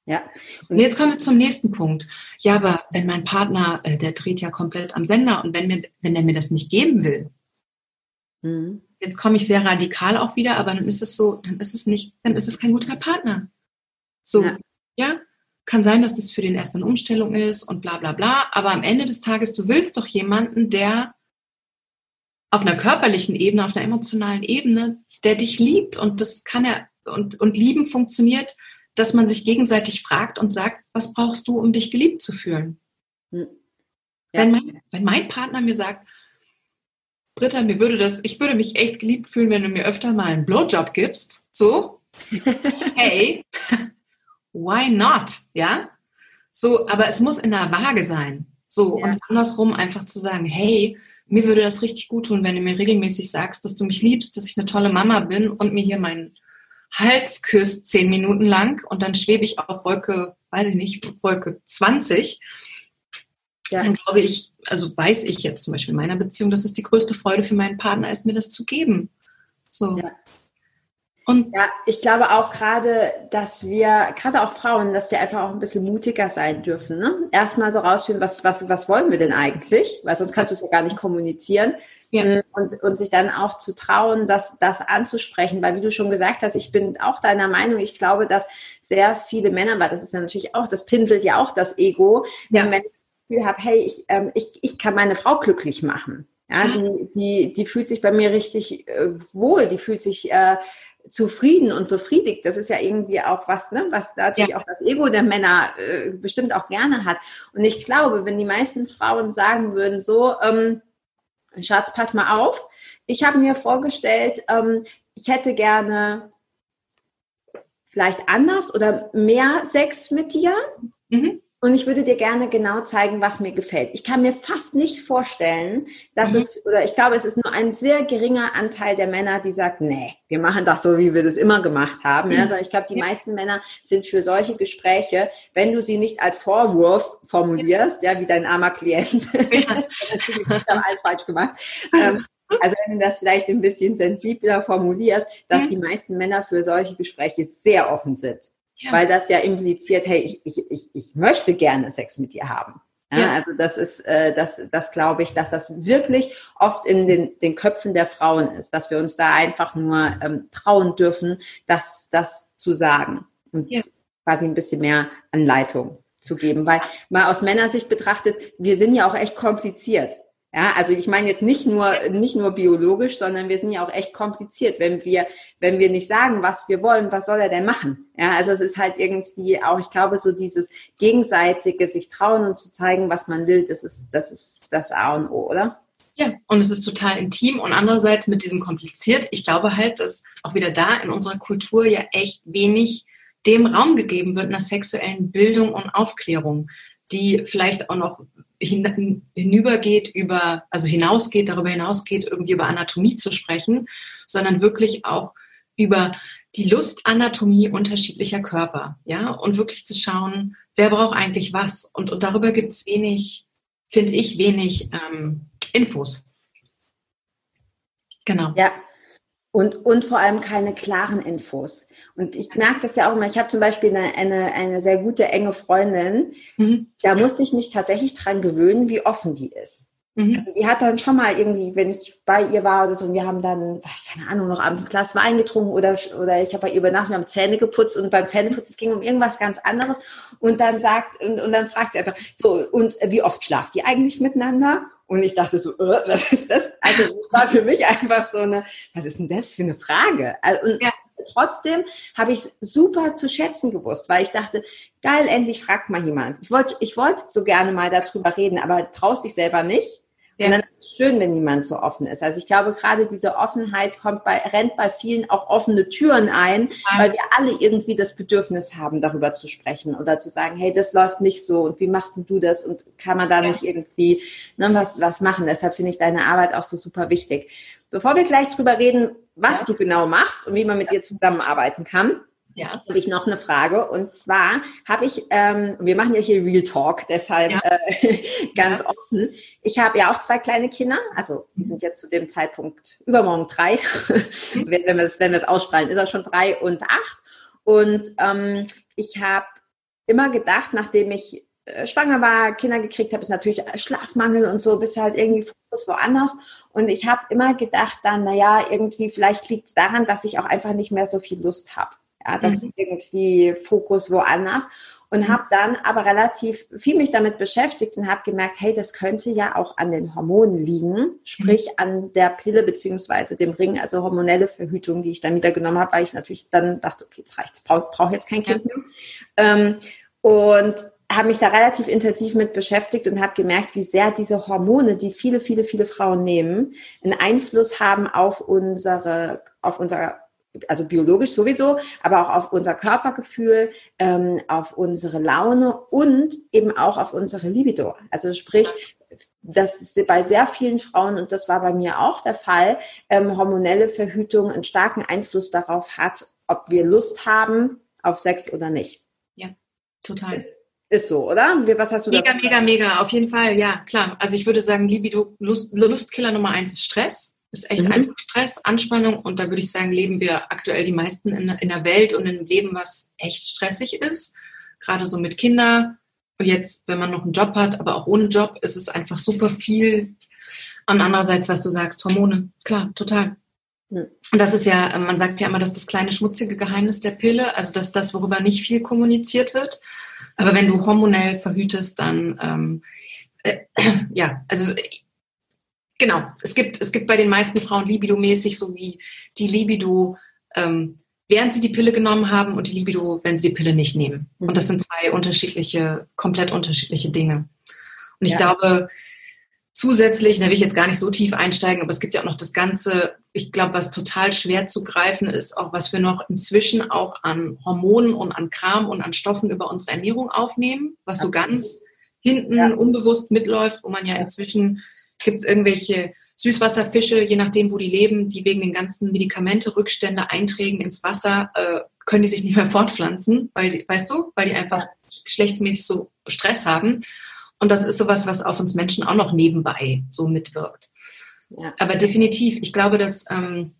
Ja. Und jetzt kommen wir zum nächsten Punkt. Ja, aber wenn mein Partner, äh, der dreht ja komplett am Sender und wenn mir, wenn er mir das nicht geben will, mhm. Jetzt komme ich sehr radikal auch wieder, aber dann ist es so, dann ist es nicht, dann ist es kein guter Partner. So, ja. ja? Kann sein, dass das für den erstmal eine Umstellung ist und bla bla bla, aber am Ende des Tages, du willst doch jemanden, der auf einer körperlichen Ebene, auf einer emotionalen Ebene, der dich liebt und das kann er und, und lieben funktioniert dass man sich gegenseitig fragt und sagt, was brauchst du, um dich geliebt zu fühlen? Hm. Ja. Wenn, mein, wenn mein Partner mir sagt, Britta, mir würde das, ich würde mich echt geliebt fühlen, wenn du mir öfter mal einen Blowjob gibst. So, hey, [laughs] why not? Ja, so, aber es muss in der Waage sein. So, ja. und andersrum einfach zu sagen, hey, mir würde das richtig gut tun, wenn du mir regelmäßig sagst, dass du mich liebst, dass ich eine tolle Mama bin und mir hier meinen Hals küsst zehn Minuten lang und dann schwebe ich auf Wolke, weiß ich nicht, Wolke 20. Ja. Dann glaube ich, also weiß ich jetzt zum Beispiel in meiner Beziehung, dass es die größte Freude für meinen Partner ist, mir das zu geben. So. Ja. Und ja, ich glaube auch gerade, dass wir, gerade auch Frauen, dass wir einfach auch ein bisschen mutiger sein dürfen. Ne? Erstmal so rausfinden, was, was, was wollen wir denn eigentlich? Weil sonst kannst du es ja gar nicht kommunizieren. Ja. Mm, und, und sich dann auch zu trauen, das, das anzusprechen. Weil wie du schon gesagt hast, ich bin auch deiner Meinung, ich glaube, dass sehr viele Männer, weil das ist ja natürlich auch, das pinselt ja auch das Ego, ja. wenn das Gefühl habe, hey, ich, ähm, ich, ich kann meine Frau glücklich machen. Ja, die, die, die fühlt sich bei mir richtig äh, wohl, die fühlt sich äh, zufrieden und befriedigt. Das ist ja irgendwie auch was, ne, was natürlich ja. auch das Ego der Männer äh, bestimmt auch gerne hat. Und ich glaube, wenn die meisten Frauen sagen würden, so, ähm, Schatz, pass mal auf. Ich habe mir vorgestellt, ähm, ich hätte gerne vielleicht anders oder mehr Sex mit dir. Mhm. Und ich würde dir gerne genau zeigen, was mir gefällt. Ich kann mir fast nicht vorstellen, dass mhm. es, oder ich glaube, es ist nur ein sehr geringer Anteil der Männer, die sagt, nee, wir machen das so, wie wir das immer gemacht haben. Mhm. Also ich glaube, die ja. meisten Männer sind für solche Gespräche, wenn du sie nicht als Vorwurf formulierst, ja, wie dein armer Klient, ja. [laughs] ich habe alles falsch gemacht. Ähm, also wenn du das vielleicht ein bisschen sensibler formulierst, dass mhm. die meisten Männer für solche Gespräche sehr offen sind. Ja. Weil das ja impliziert, hey, ich, ich, ich, ich möchte gerne Sex mit dir haben. Ja, ja. Also das ist, äh, das, das glaube ich, dass das wirklich oft in den, den Köpfen der Frauen ist, dass wir uns da einfach nur ähm, trauen dürfen, das, das zu sagen und ja. quasi ein bisschen mehr Anleitung zu geben. Weil mal aus Männersicht betrachtet, wir sind ja auch echt kompliziert. Ja, also ich meine jetzt nicht nur, nicht nur biologisch, sondern wir sind ja auch echt kompliziert. Wenn wir, wenn wir nicht sagen, was wir wollen, was soll er denn machen? Ja, also es ist halt irgendwie auch, ich glaube, so dieses gegenseitige sich trauen und zu zeigen, was man will, das ist, das ist das A und O, oder? Ja, und es ist total intim und andererseits mit diesem kompliziert. Ich glaube halt, dass auch wieder da in unserer Kultur ja echt wenig dem Raum gegeben wird einer sexuellen Bildung und Aufklärung, die vielleicht auch noch hin, hinübergeht über, also hinausgeht, darüber hinausgeht, irgendwie über Anatomie zu sprechen, sondern wirklich auch über die Lustanatomie unterschiedlicher Körper, ja, und wirklich zu schauen, wer braucht eigentlich was. Und, und darüber gibt es wenig, finde ich, wenig ähm, Infos. Genau. Ja, und, und vor allem keine klaren Infos. Und ich merke das ja auch immer. Ich habe zum Beispiel eine, eine, eine sehr gute, enge Freundin. Mhm. Da musste ich mich tatsächlich dran gewöhnen, wie offen die ist. Mhm. Also die hat dann schon mal irgendwie, wenn ich bei ihr war oder so, und wir haben dann, keine Ahnung, noch abends ein Glas Wein getrunken oder, oder ich habe bei ihr übernachtet, wir haben Zähne geputzt und beim Zähneputzen, es ging um irgendwas ganz anderes. Und dann sagt, und, und dann fragt sie einfach, so, und wie oft schlaft ihr eigentlich miteinander? Und ich dachte so, äh, was ist das? Also das war für mich einfach so eine, was ist denn das für eine Frage? Also, und ja. trotzdem habe ich es super zu schätzen gewusst, weil ich dachte, geil, endlich fragt mal jemand. Ich wollte, ich wollte so gerne mal darüber reden, aber traust dich selber nicht. Ja. Und dann ist es schön, wenn niemand so offen ist. Also ich glaube, gerade diese Offenheit kommt bei, rennt bei vielen auch offene Türen ein, ja. weil wir alle irgendwie das Bedürfnis haben, darüber zu sprechen oder zu sagen, hey, das läuft nicht so und wie machst du das und kann man da ja. nicht irgendwie ne, was, was machen? Deshalb finde ich deine Arbeit auch so super wichtig. Bevor wir gleich drüber reden, was du genau machst und wie man mit dir zusammenarbeiten kann, ja. habe ich noch eine Frage. Und zwar habe ich, ähm, wir machen ja hier Real Talk, deshalb ja. äh, [laughs] ganz ja. offen. Ich habe ja auch zwei kleine Kinder, also die sind jetzt zu dem Zeitpunkt übermorgen drei. Mhm. [laughs] wenn, wir es, wenn wir es ausstrahlen, ist er schon drei und acht. Und ähm, ich habe immer gedacht, nachdem ich äh, schwanger war, Kinder gekriegt habe, ist natürlich Schlafmangel und so, bist halt irgendwie Fokus woanders. Und ich habe immer gedacht dann, naja, irgendwie vielleicht liegt es daran, dass ich auch einfach nicht mehr so viel Lust habe. Ja, das mhm. ist irgendwie Fokus woanders. Und habe dann aber relativ viel mich damit beschäftigt und habe gemerkt, hey, das könnte ja auch an den Hormonen liegen, sprich mhm. an der Pille beziehungsweise dem Ring, also hormonelle Verhütung, die ich dann wieder genommen habe, weil ich natürlich dann dachte, okay, jetzt reicht's, brauche brauch jetzt kein Kind mehr. Ähm, und habe mich da relativ intensiv mit beschäftigt und habe gemerkt, wie sehr diese Hormone, die viele, viele, viele Frauen nehmen, einen Einfluss haben auf unsere, auf unser also biologisch sowieso, aber auch auf unser Körpergefühl, ähm, auf unsere Laune und eben auch auf unsere Libido. Also sprich, das ist bei sehr vielen Frauen, und das war bei mir auch der Fall, ähm, hormonelle Verhütung einen starken Einfluss darauf hat, ob wir Lust haben auf Sex oder nicht. Ja, total. Ist, ist so, oder? Was hast du Mega, mega, mega, auf jeden Fall, ja, klar. Also ich würde sagen, Libido, Lust, Lustkiller Nummer eins ist Stress. Ist echt mhm. einfach Stress, Anspannung und da würde ich sagen, leben wir aktuell die meisten in, in der Welt und in einem Leben, was echt stressig ist. Gerade so mit Kindern. Und jetzt, wenn man noch einen Job hat, aber auch ohne Job, ist es einfach super viel. Und andererseits, was du sagst, Hormone. Klar, total. Und das ist ja, man sagt ja immer, dass das kleine schmutzige Geheimnis der Pille, also dass das, worüber nicht viel kommuniziert wird. Aber wenn du hormonell verhütest, dann ähm, äh, [clears throat] ja, also genau, es gibt, es gibt bei den meisten Frauen Libido-mäßig so wie die Libido, ähm, während sie die Pille genommen haben und die Libido, wenn sie die Pille nicht nehmen. Und das sind zwei unterschiedliche, komplett unterschiedliche Dinge. Und ich ja. glaube, zusätzlich, da will ich jetzt gar nicht so tief einsteigen, aber es gibt ja auch noch das Ganze, ich glaube, was total schwer zu greifen ist, auch was wir noch inzwischen auch an Hormonen und an Kram und an Stoffen über unsere Ernährung aufnehmen, was so ganz hinten ja. unbewusst mitläuft, wo man ja inzwischen gibt es irgendwelche Süßwasserfische, je nachdem, wo die leben, die wegen den ganzen Medikamente-Rückstände, Einträgen ins Wasser, äh, können die sich nicht mehr fortpflanzen, weil die, weißt du, weil die einfach geschlechtsmäßig so Stress haben. Und das ist sowas, was auf uns Menschen auch noch nebenbei so mitwirkt. Ja. Aber definitiv, ich glaube, dass ähm,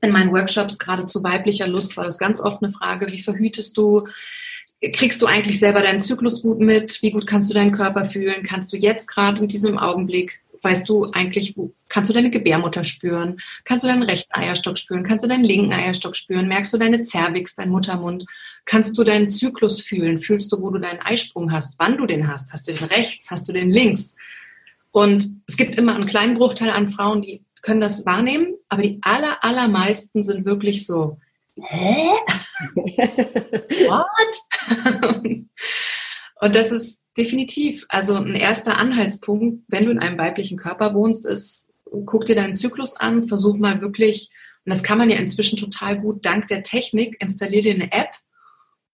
in meinen Workshops gerade zu weiblicher Lust war das ganz oft eine Frage, wie verhütest du? Kriegst du eigentlich selber deinen Zyklus gut mit? Wie gut kannst du deinen Körper fühlen? Kannst du jetzt gerade in diesem Augenblick weißt du eigentlich, wo, kannst du deine Gebärmutter spüren? Kannst du deinen rechten Eierstock spüren? Kannst du deinen linken Eierstock spüren? Merkst du deine Cervix, dein Muttermund? Kannst du deinen Zyklus fühlen? Fühlst du, wo du deinen Eisprung hast? Wann du den hast? Hast du den rechts? Hast du den links? Und es gibt immer einen kleinen Bruchteil an Frauen, die können das wahrnehmen, aber die aller, allermeisten sind wirklich so, hä? [laughs] [laughs] What? [laughs] Und das ist Definitiv. Also ein erster Anhaltspunkt, wenn du in einem weiblichen Körper wohnst, ist, guck dir deinen Zyklus an, versuch mal wirklich, und das kann man ja inzwischen total gut, dank der Technik, installier dir eine App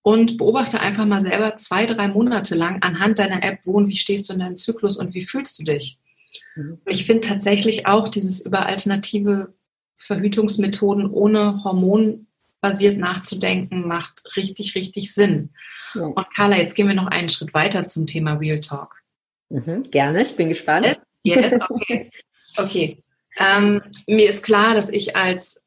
und beobachte einfach mal selber zwei, drei Monate lang anhand deiner App, wo und wie stehst du in deinem Zyklus und wie fühlst du dich. Mhm. Und ich finde tatsächlich auch dieses über alternative Verhütungsmethoden ohne Hormon basiert nachzudenken, macht richtig, richtig Sinn. Ja. Und Carla, jetzt gehen wir noch einen Schritt weiter zum Thema Real Talk. Mhm, gerne, ich bin gespannt. Yes, yes okay. okay. Ähm, mir ist klar, dass ich als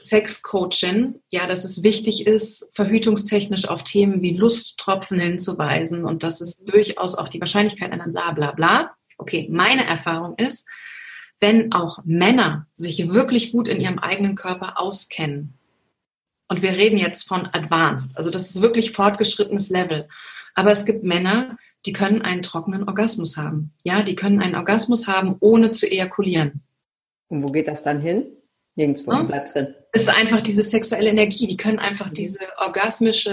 Sexcoachin, ja, dass es wichtig ist, verhütungstechnisch auf Themen wie Lusttropfen hinzuweisen und dass es durchaus auch die Wahrscheinlichkeit einer bla bla bla. Okay, meine Erfahrung ist, wenn auch Männer sich wirklich gut in ihrem eigenen Körper auskennen, und wir reden jetzt von Advanced, also das ist wirklich fortgeschrittenes Level. Aber es gibt Männer, die können einen trockenen Orgasmus haben. Ja, die können einen Orgasmus haben, ohne zu ejakulieren. Und wo geht das dann hin? Nirgendwo, ja? bleibt drin. Es ist einfach diese sexuelle Energie. Die können einfach mhm. diese orgasmische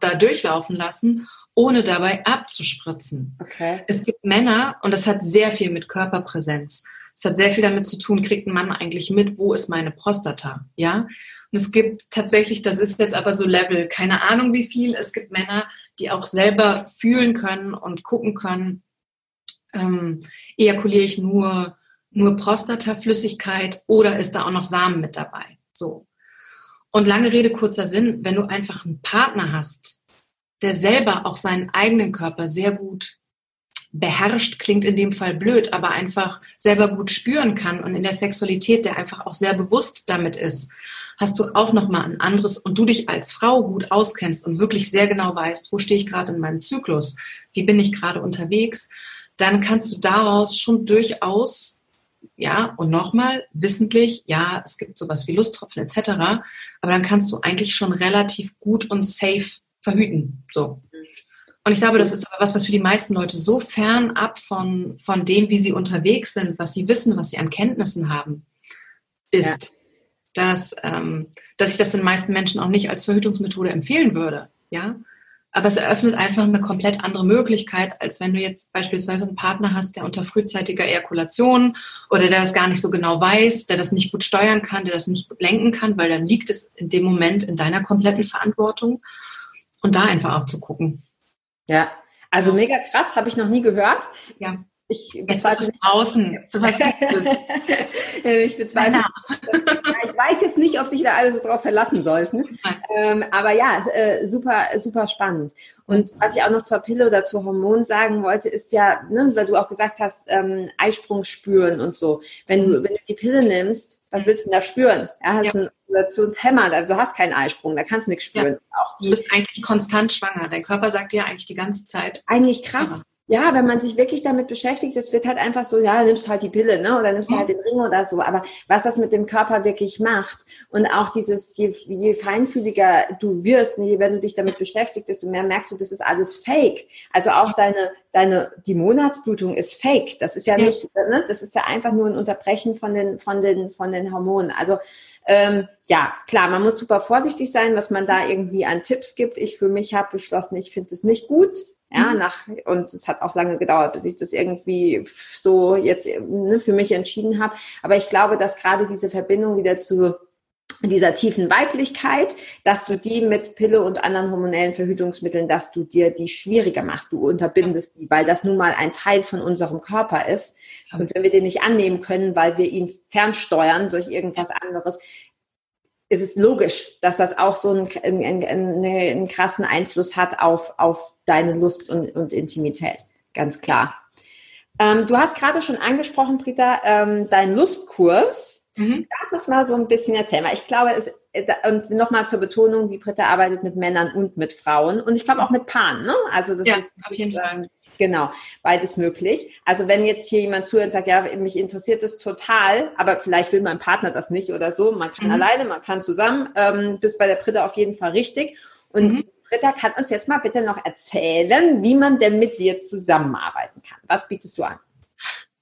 da durchlaufen lassen, ohne dabei abzuspritzen. Okay. Es gibt Männer, und das hat sehr viel mit Körperpräsenz. Es hat sehr viel damit zu tun, kriegt ein Mann eigentlich mit, wo ist meine Prostata? Ja? Und es gibt tatsächlich, das ist jetzt aber so Level, keine Ahnung wie viel, es gibt Männer, die auch selber fühlen können und gucken können, ähm, ejakuliere ich nur, nur Prostataflüssigkeit oder ist da auch noch Samen mit dabei? So. Und lange Rede, kurzer Sinn, wenn du einfach einen Partner hast, der selber auch seinen eigenen Körper sehr gut beherrscht, klingt in dem Fall blöd, aber einfach selber gut spüren kann und in der Sexualität, der einfach auch sehr bewusst damit ist, hast du auch nochmal ein anderes und du dich als Frau gut auskennst und wirklich sehr genau weißt, wo stehe ich gerade in meinem Zyklus, wie bin ich gerade unterwegs, dann kannst du daraus schon durchaus ja, und nochmal, wissentlich, ja, es gibt sowas wie Lusttropfen etc., aber dann kannst du eigentlich schon relativ gut und safe verhüten. So. Und ich glaube, das ist aber was, was für die meisten Leute so fernab von, von dem, wie sie unterwegs sind, was sie wissen, was sie an Kenntnissen haben, ist, ja. dass, ähm, dass ich das den meisten Menschen auch nicht als Verhütungsmethode empfehlen würde. Ja. Aber es eröffnet einfach eine komplett andere Möglichkeit, als wenn du jetzt beispielsweise einen Partner hast, der unter frühzeitiger Ejakulation oder der das gar nicht so genau weiß, der das nicht gut steuern kann, der das nicht lenken kann, weil dann liegt es in dem Moment in deiner kompletten Verantwortung. Und da einfach auch zu gucken. Ja, also mega krass, habe ich noch nie gehört. Ja. [laughs] Ich bezweifle nicht. Außen. So was ich bezweifle. ich weiß jetzt nicht, ob sich da alle so drauf verlassen sollten. Ähm, aber ja, äh, super, super spannend. Und was ich auch noch zur Pille oder zu Hormonen sagen wollte, ist ja, ne, weil du auch gesagt hast, ähm, Eisprung spüren und so. Wenn du, wenn du die Pille nimmst, was willst du denn da spüren? Ja, hast ja. einen Ovulationshemmer, du hast keinen Eisprung, da kannst du nichts spüren. Ja. Auch die, du bist eigentlich konstant schwanger. Dein Körper sagt dir eigentlich die ganze Zeit. Eigentlich krass ja, wenn man sich wirklich damit beschäftigt, das wird halt einfach so, ja, nimmst halt die Pille, ne, oder nimmst halt den Ring oder so. Aber was das mit dem Körper wirklich macht und auch dieses, je, je feinfühliger du wirst, je wenn du dich damit beschäftigst, desto mehr merkst du, das ist alles Fake. Also auch deine, deine, die Monatsblutung ist Fake. Das ist ja, ja. nicht, ne, das ist ja einfach nur ein Unterbrechen von den, von den, von den Hormonen. Also ähm, ja, klar, man muss super vorsichtig sein, was man da irgendwie an Tipps gibt. Ich für mich habe beschlossen, ich finde es nicht gut. Ja, mhm. nach, und es hat auch lange gedauert, bis ich das irgendwie so jetzt ne, für mich entschieden habe. Aber ich glaube, dass gerade diese Verbindung wieder zu dieser tiefen Weiblichkeit, dass du die mit Pille und anderen hormonellen Verhütungsmitteln, dass du dir die schwieriger machst, du unterbindest die, weil das nun mal ein Teil von unserem Körper ist. Und wenn wir den nicht annehmen können, weil wir ihn fernsteuern durch irgendwas anderes, ist es logisch, dass das auch so einen, einen, einen, einen krassen Einfluss hat auf, auf deine Lust und, und Intimität. Ganz klar. Ähm, du hast gerade schon angesprochen, Britta, ähm, dein Lustkurs Mhm. Darfst du es mal so ein bisschen erzählen? Weil ich glaube, es, äh, und nochmal zur Betonung, die Britta arbeitet mit Männern und mit Frauen und ich glaube auch mit Paaren, ne? Also das ja, ist, auf jeden Fall. Genau, beides möglich. Also wenn jetzt hier jemand zuhört und sagt, ja, mich interessiert das total, aber vielleicht will mein Partner das nicht oder so, man kann mhm. alleine, man kann zusammen, ähm, bist bei der Britta auf jeden Fall richtig. Und mhm. Britta kann uns jetzt mal bitte noch erzählen, wie man denn mit dir zusammenarbeiten kann. Was bietest du an?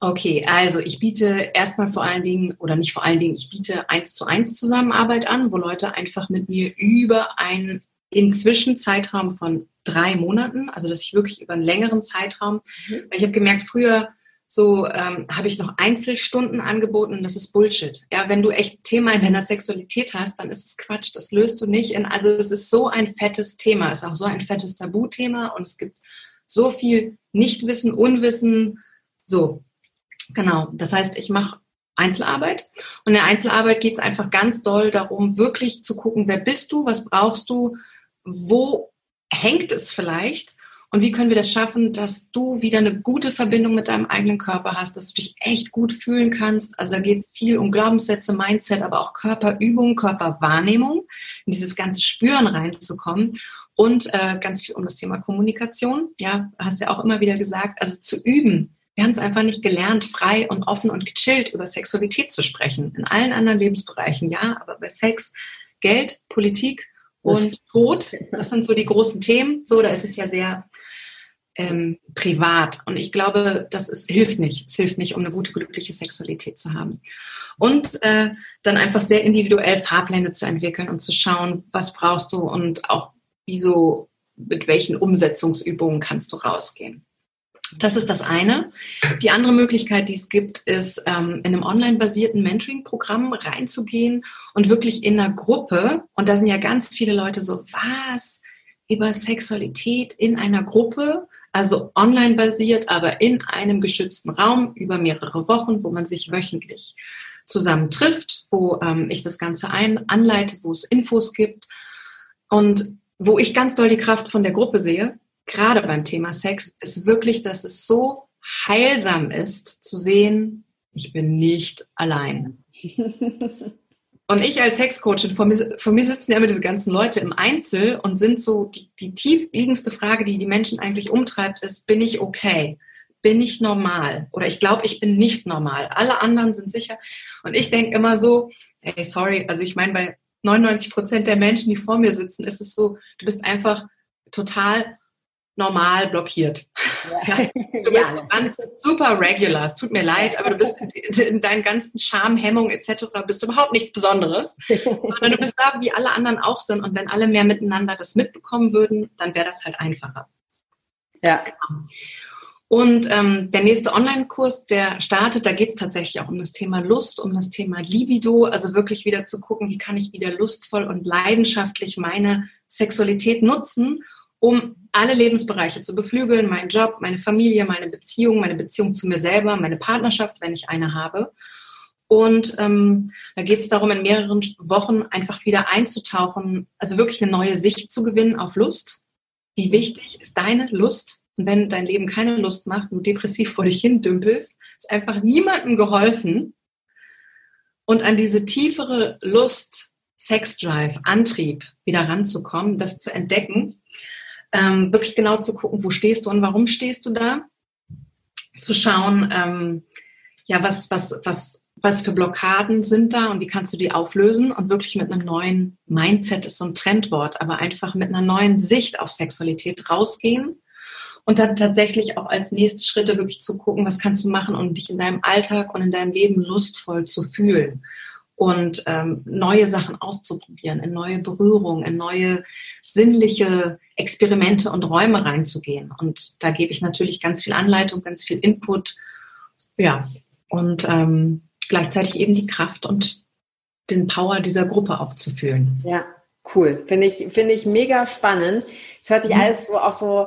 Okay, also ich biete erstmal vor allen Dingen, oder nicht vor allen Dingen, ich biete eins zu eins Zusammenarbeit an, wo Leute einfach mit mir über einen inzwischen Zeitraum von drei Monaten, also dass ich wirklich über einen längeren Zeitraum, mhm. weil ich habe gemerkt, früher so ähm, habe ich noch Einzelstunden angeboten und das ist Bullshit. Ja, wenn du echt Thema in deiner Sexualität hast, dann ist es Quatsch, das löst du nicht. In, also es ist so ein fettes Thema, es ist auch so ein fettes Tabuthema und es gibt so viel Nichtwissen, Unwissen, so. Genau, das heißt, ich mache Einzelarbeit. Und in der Einzelarbeit geht es einfach ganz doll darum, wirklich zu gucken, wer bist du, was brauchst du, wo hängt es vielleicht und wie können wir das schaffen, dass du wieder eine gute Verbindung mit deinem eigenen Körper hast, dass du dich echt gut fühlen kannst. Also da geht es viel um Glaubenssätze, Mindset, aber auch Körperübung, Körperwahrnehmung, in dieses ganze Spüren reinzukommen und äh, ganz viel um das Thema Kommunikation. Ja, hast ja auch immer wieder gesagt, also zu üben. Wir haben es einfach nicht gelernt, frei und offen und gechillt über Sexualität zu sprechen. In allen anderen Lebensbereichen, ja, aber bei Sex, Geld, Politik und Tod, das sind so die großen Themen. So, da ist es ja sehr ähm, privat. Und ich glaube, das ist, hilft nicht. Es hilft nicht, um eine gute, glückliche Sexualität zu haben. Und äh, dann einfach sehr individuell Fahrpläne zu entwickeln und zu schauen, was brauchst du und auch wieso, mit welchen Umsetzungsübungen kannst du rausgehen. Das ist das eine. Die andere Möglichkeit, die es gibt, ist, ähm, in einem online-basierten Mentoring-Programm reinzugehen und wirklich in einer Gruppe, und da sind ja ganz viele Leute so, was? Über Sexualität in einer Gruppe? Also online basiert, aber in einem geschützten Raum über mehrere Wochen, wo man sich wöchentlich zusammen trifft, wo ähm, ich das Ganze ein, anleite, wo es Infos gibt und wo ich ganz doll die Kraft von der Gruppe sehe, gerade beim Thema Sex, ist wirklich, dass es so heilsam ist zu sehen, ich bin nicht allein. [laughs] Und ich als Sexcoachin, vor mir, vor mir sitzen ja immer diese ganzen Leute im Einzel und sind so, die, die tiefliegendste Frage, die die Menschen eigentlich umtreibt, ist, bin ich okay? Bin ich normal? Oder ich glaube, ich bin nicht normal. Alle anderen sind sicher. Und ich denke immer so, ey, sorry, also ich meine, bei 99 Prozent der Menschen, die vor mir sitzen, ist es so, du bist einfach total normal blockiert. Ja. Du [laughs] bist ja. ganz super regular. Es tut mir leid, aber du bist in, in deinen ganzen Scham, Hemmung etc. bist du überhaupt nichts Besonderes, [laughs] sondern du bist da, wie alle anderen auch sind. Und wenn alle mehr miteinander das mitbekommen würden, dann wäre das halt einfacher. Ja. Genau. Und ähm, der nächste Online-Kurs, der startet, da geht es tatsächlich auch um das Thema Lust, um das Thema Libido, also wirklich wieder zu gucken, wie kann ich wieder lustvoll und leidenschaftlich meine Sexualität nutzen um alle Lebensbereiche zu beflügeln, meinen Job, meine Familie, meine Beziehung, meine Beziehung zu mir selber, meine Partnerschaft, wenn ich eine habe. Und ähm, da geht es darum, in mehreren Wochen einfach wieder einzutauchen, also wirklich eine neue Sicht zu gewinnen auf Lust. Wie wichtig ist deine Lust? Und wenn dein Leben keine Lust macht, du depressiv vor dich hin dümpelst, ist einfach niemandem geholfen. Und an diese tiefere Lust, Sexdrive, Antrieb wieder ranzukommen, das zu entdecken ähm, wirklich genau zu gucken, wo stehst du und warum stehst du da, zu schauen, ähm, ja, was, was, was, was für Blockaden sind da und wie kannst du die auflösen? Und wirklich mit einem neuen Mindset ist so ein Trendwort, aber einfach mit einer neuen Sicht auf Sexualität rausgehen und dann tatsächlich auch als nächste Schritte wirklich zu gucken, was kannst du machen, um dich in deinem Alltag und in deinem Leben lustvoll zu fühlen und ähm, neue Sachen auszuprobieren, in neue Berührungen, in neue sinnliche Experimente und Räume reinzugehen. Und da gebe ich natürlich ganz viel Anleitung, ganz viel Input, ja, und ähm, gleichzeitig eben die Kraft und den Power dieser Gruppe auch zu fühlen. Ja, cool. Finde ich, finde ich mega spannend. Es hört sich mhm. alles so auch so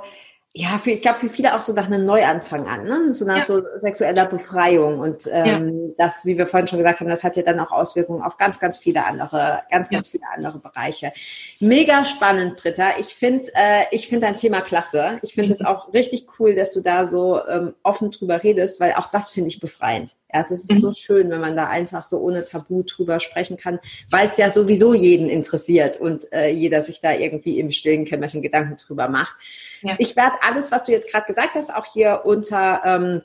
ja, für, ich glaube, für viele auch so nach einem Neuanfang an, ne? so nach ja. so sexueller Befreiung. Und ähm, ja. das, wie wir vorhin schon gesagt haben, das hat ja dann auch Auswirkungen auf ganz, ganz viele andere, ganz, ganz ja. viele andere Bereiche. Mega spannend, Britta. Ich finde äh, ich finde dein Thema klasse. Ich finde es mhm. auch richtig cool, dass du da so ähm, offen drüber redest, weil auch das finde ich befreiend. Ja, das ist mhm. so schön, wenn man da einfach so ohne Tabu drüber sprechen kann, weil es ja sowieso jeden interessiert und äh, jeder sich da irgendwie im stillen Kämmerchen Gedanken drüber macht. Ich werde alles, was du jetzt gerade gesagt hast, auch hier unter ähm,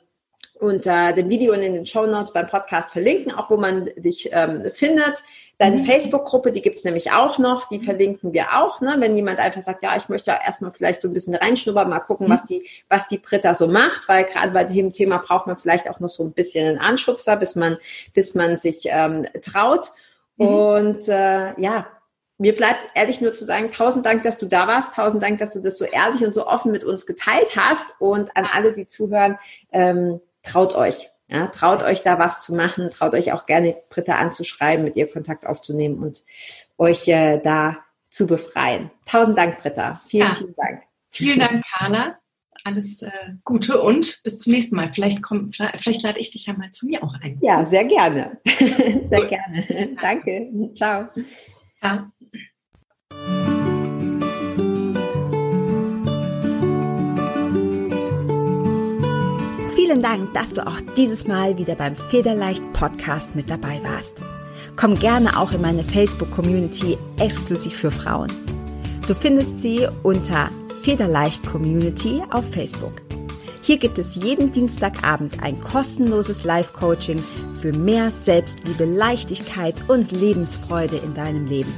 unter dem Video und in den Show Notes beim Podcast verlinken, auch wo man dich ähm, findet. Deine mhm. Facebook-Gruppe, die gibt's nämlich auch noch, die verlinken wir auch. Ne? Wenn jemand einfach sagt, ja, ich möchte erstmal vielleicht so ein bisschen reinschnuppern, mal gucken, mhm. was die, was die Britta so macht, weil gerade bei dem Thema braucht man vielleicht auch noch so ein bisschen einen Anschubser, bis man, bis man sich ähm, traut. Mhm. Und äh, ja, mir bleibt ehrlich nur zu sagen, tausend Dank, dass du da warst, tausend Dank, dass du das so ehrlich und so offen mit uns geteilt hast und an alle, die zuhören, ähm, traut euch. Ja, traut euch da was zu machen, traut euch auch gerne Britta anzuschreiben, mit ihr Kontakt aufzunehmen und euch äh, da zu befreien. Tausend Dank, Britta. Vielen, ja. vielen Dank. Vielen Dank, Carla. Alles äh, Gute und bis zum nächsten Mal. Vielleicht, komm, vielleicht, vielleicht lade ich dich ja mal zu mir auch ein. Ja, sehr gerne. [laughs] sehr gerne. Danke. Ciao. Ciao. Vielen Dank, dass du auch dieses Mal wieder beim Federleicht Podcast mit dabei warst. Komm gerne auch in meine Facebook-Community exklusiv für Frauen. Du findest sie unter Federleicht Community auf Facebook. Hier gibt es jeden Dienstagabend ein kostenloses Live-Coaching für mehr Selbstliebe, Leichtigkeit und Lebensfreude in deinem Leben.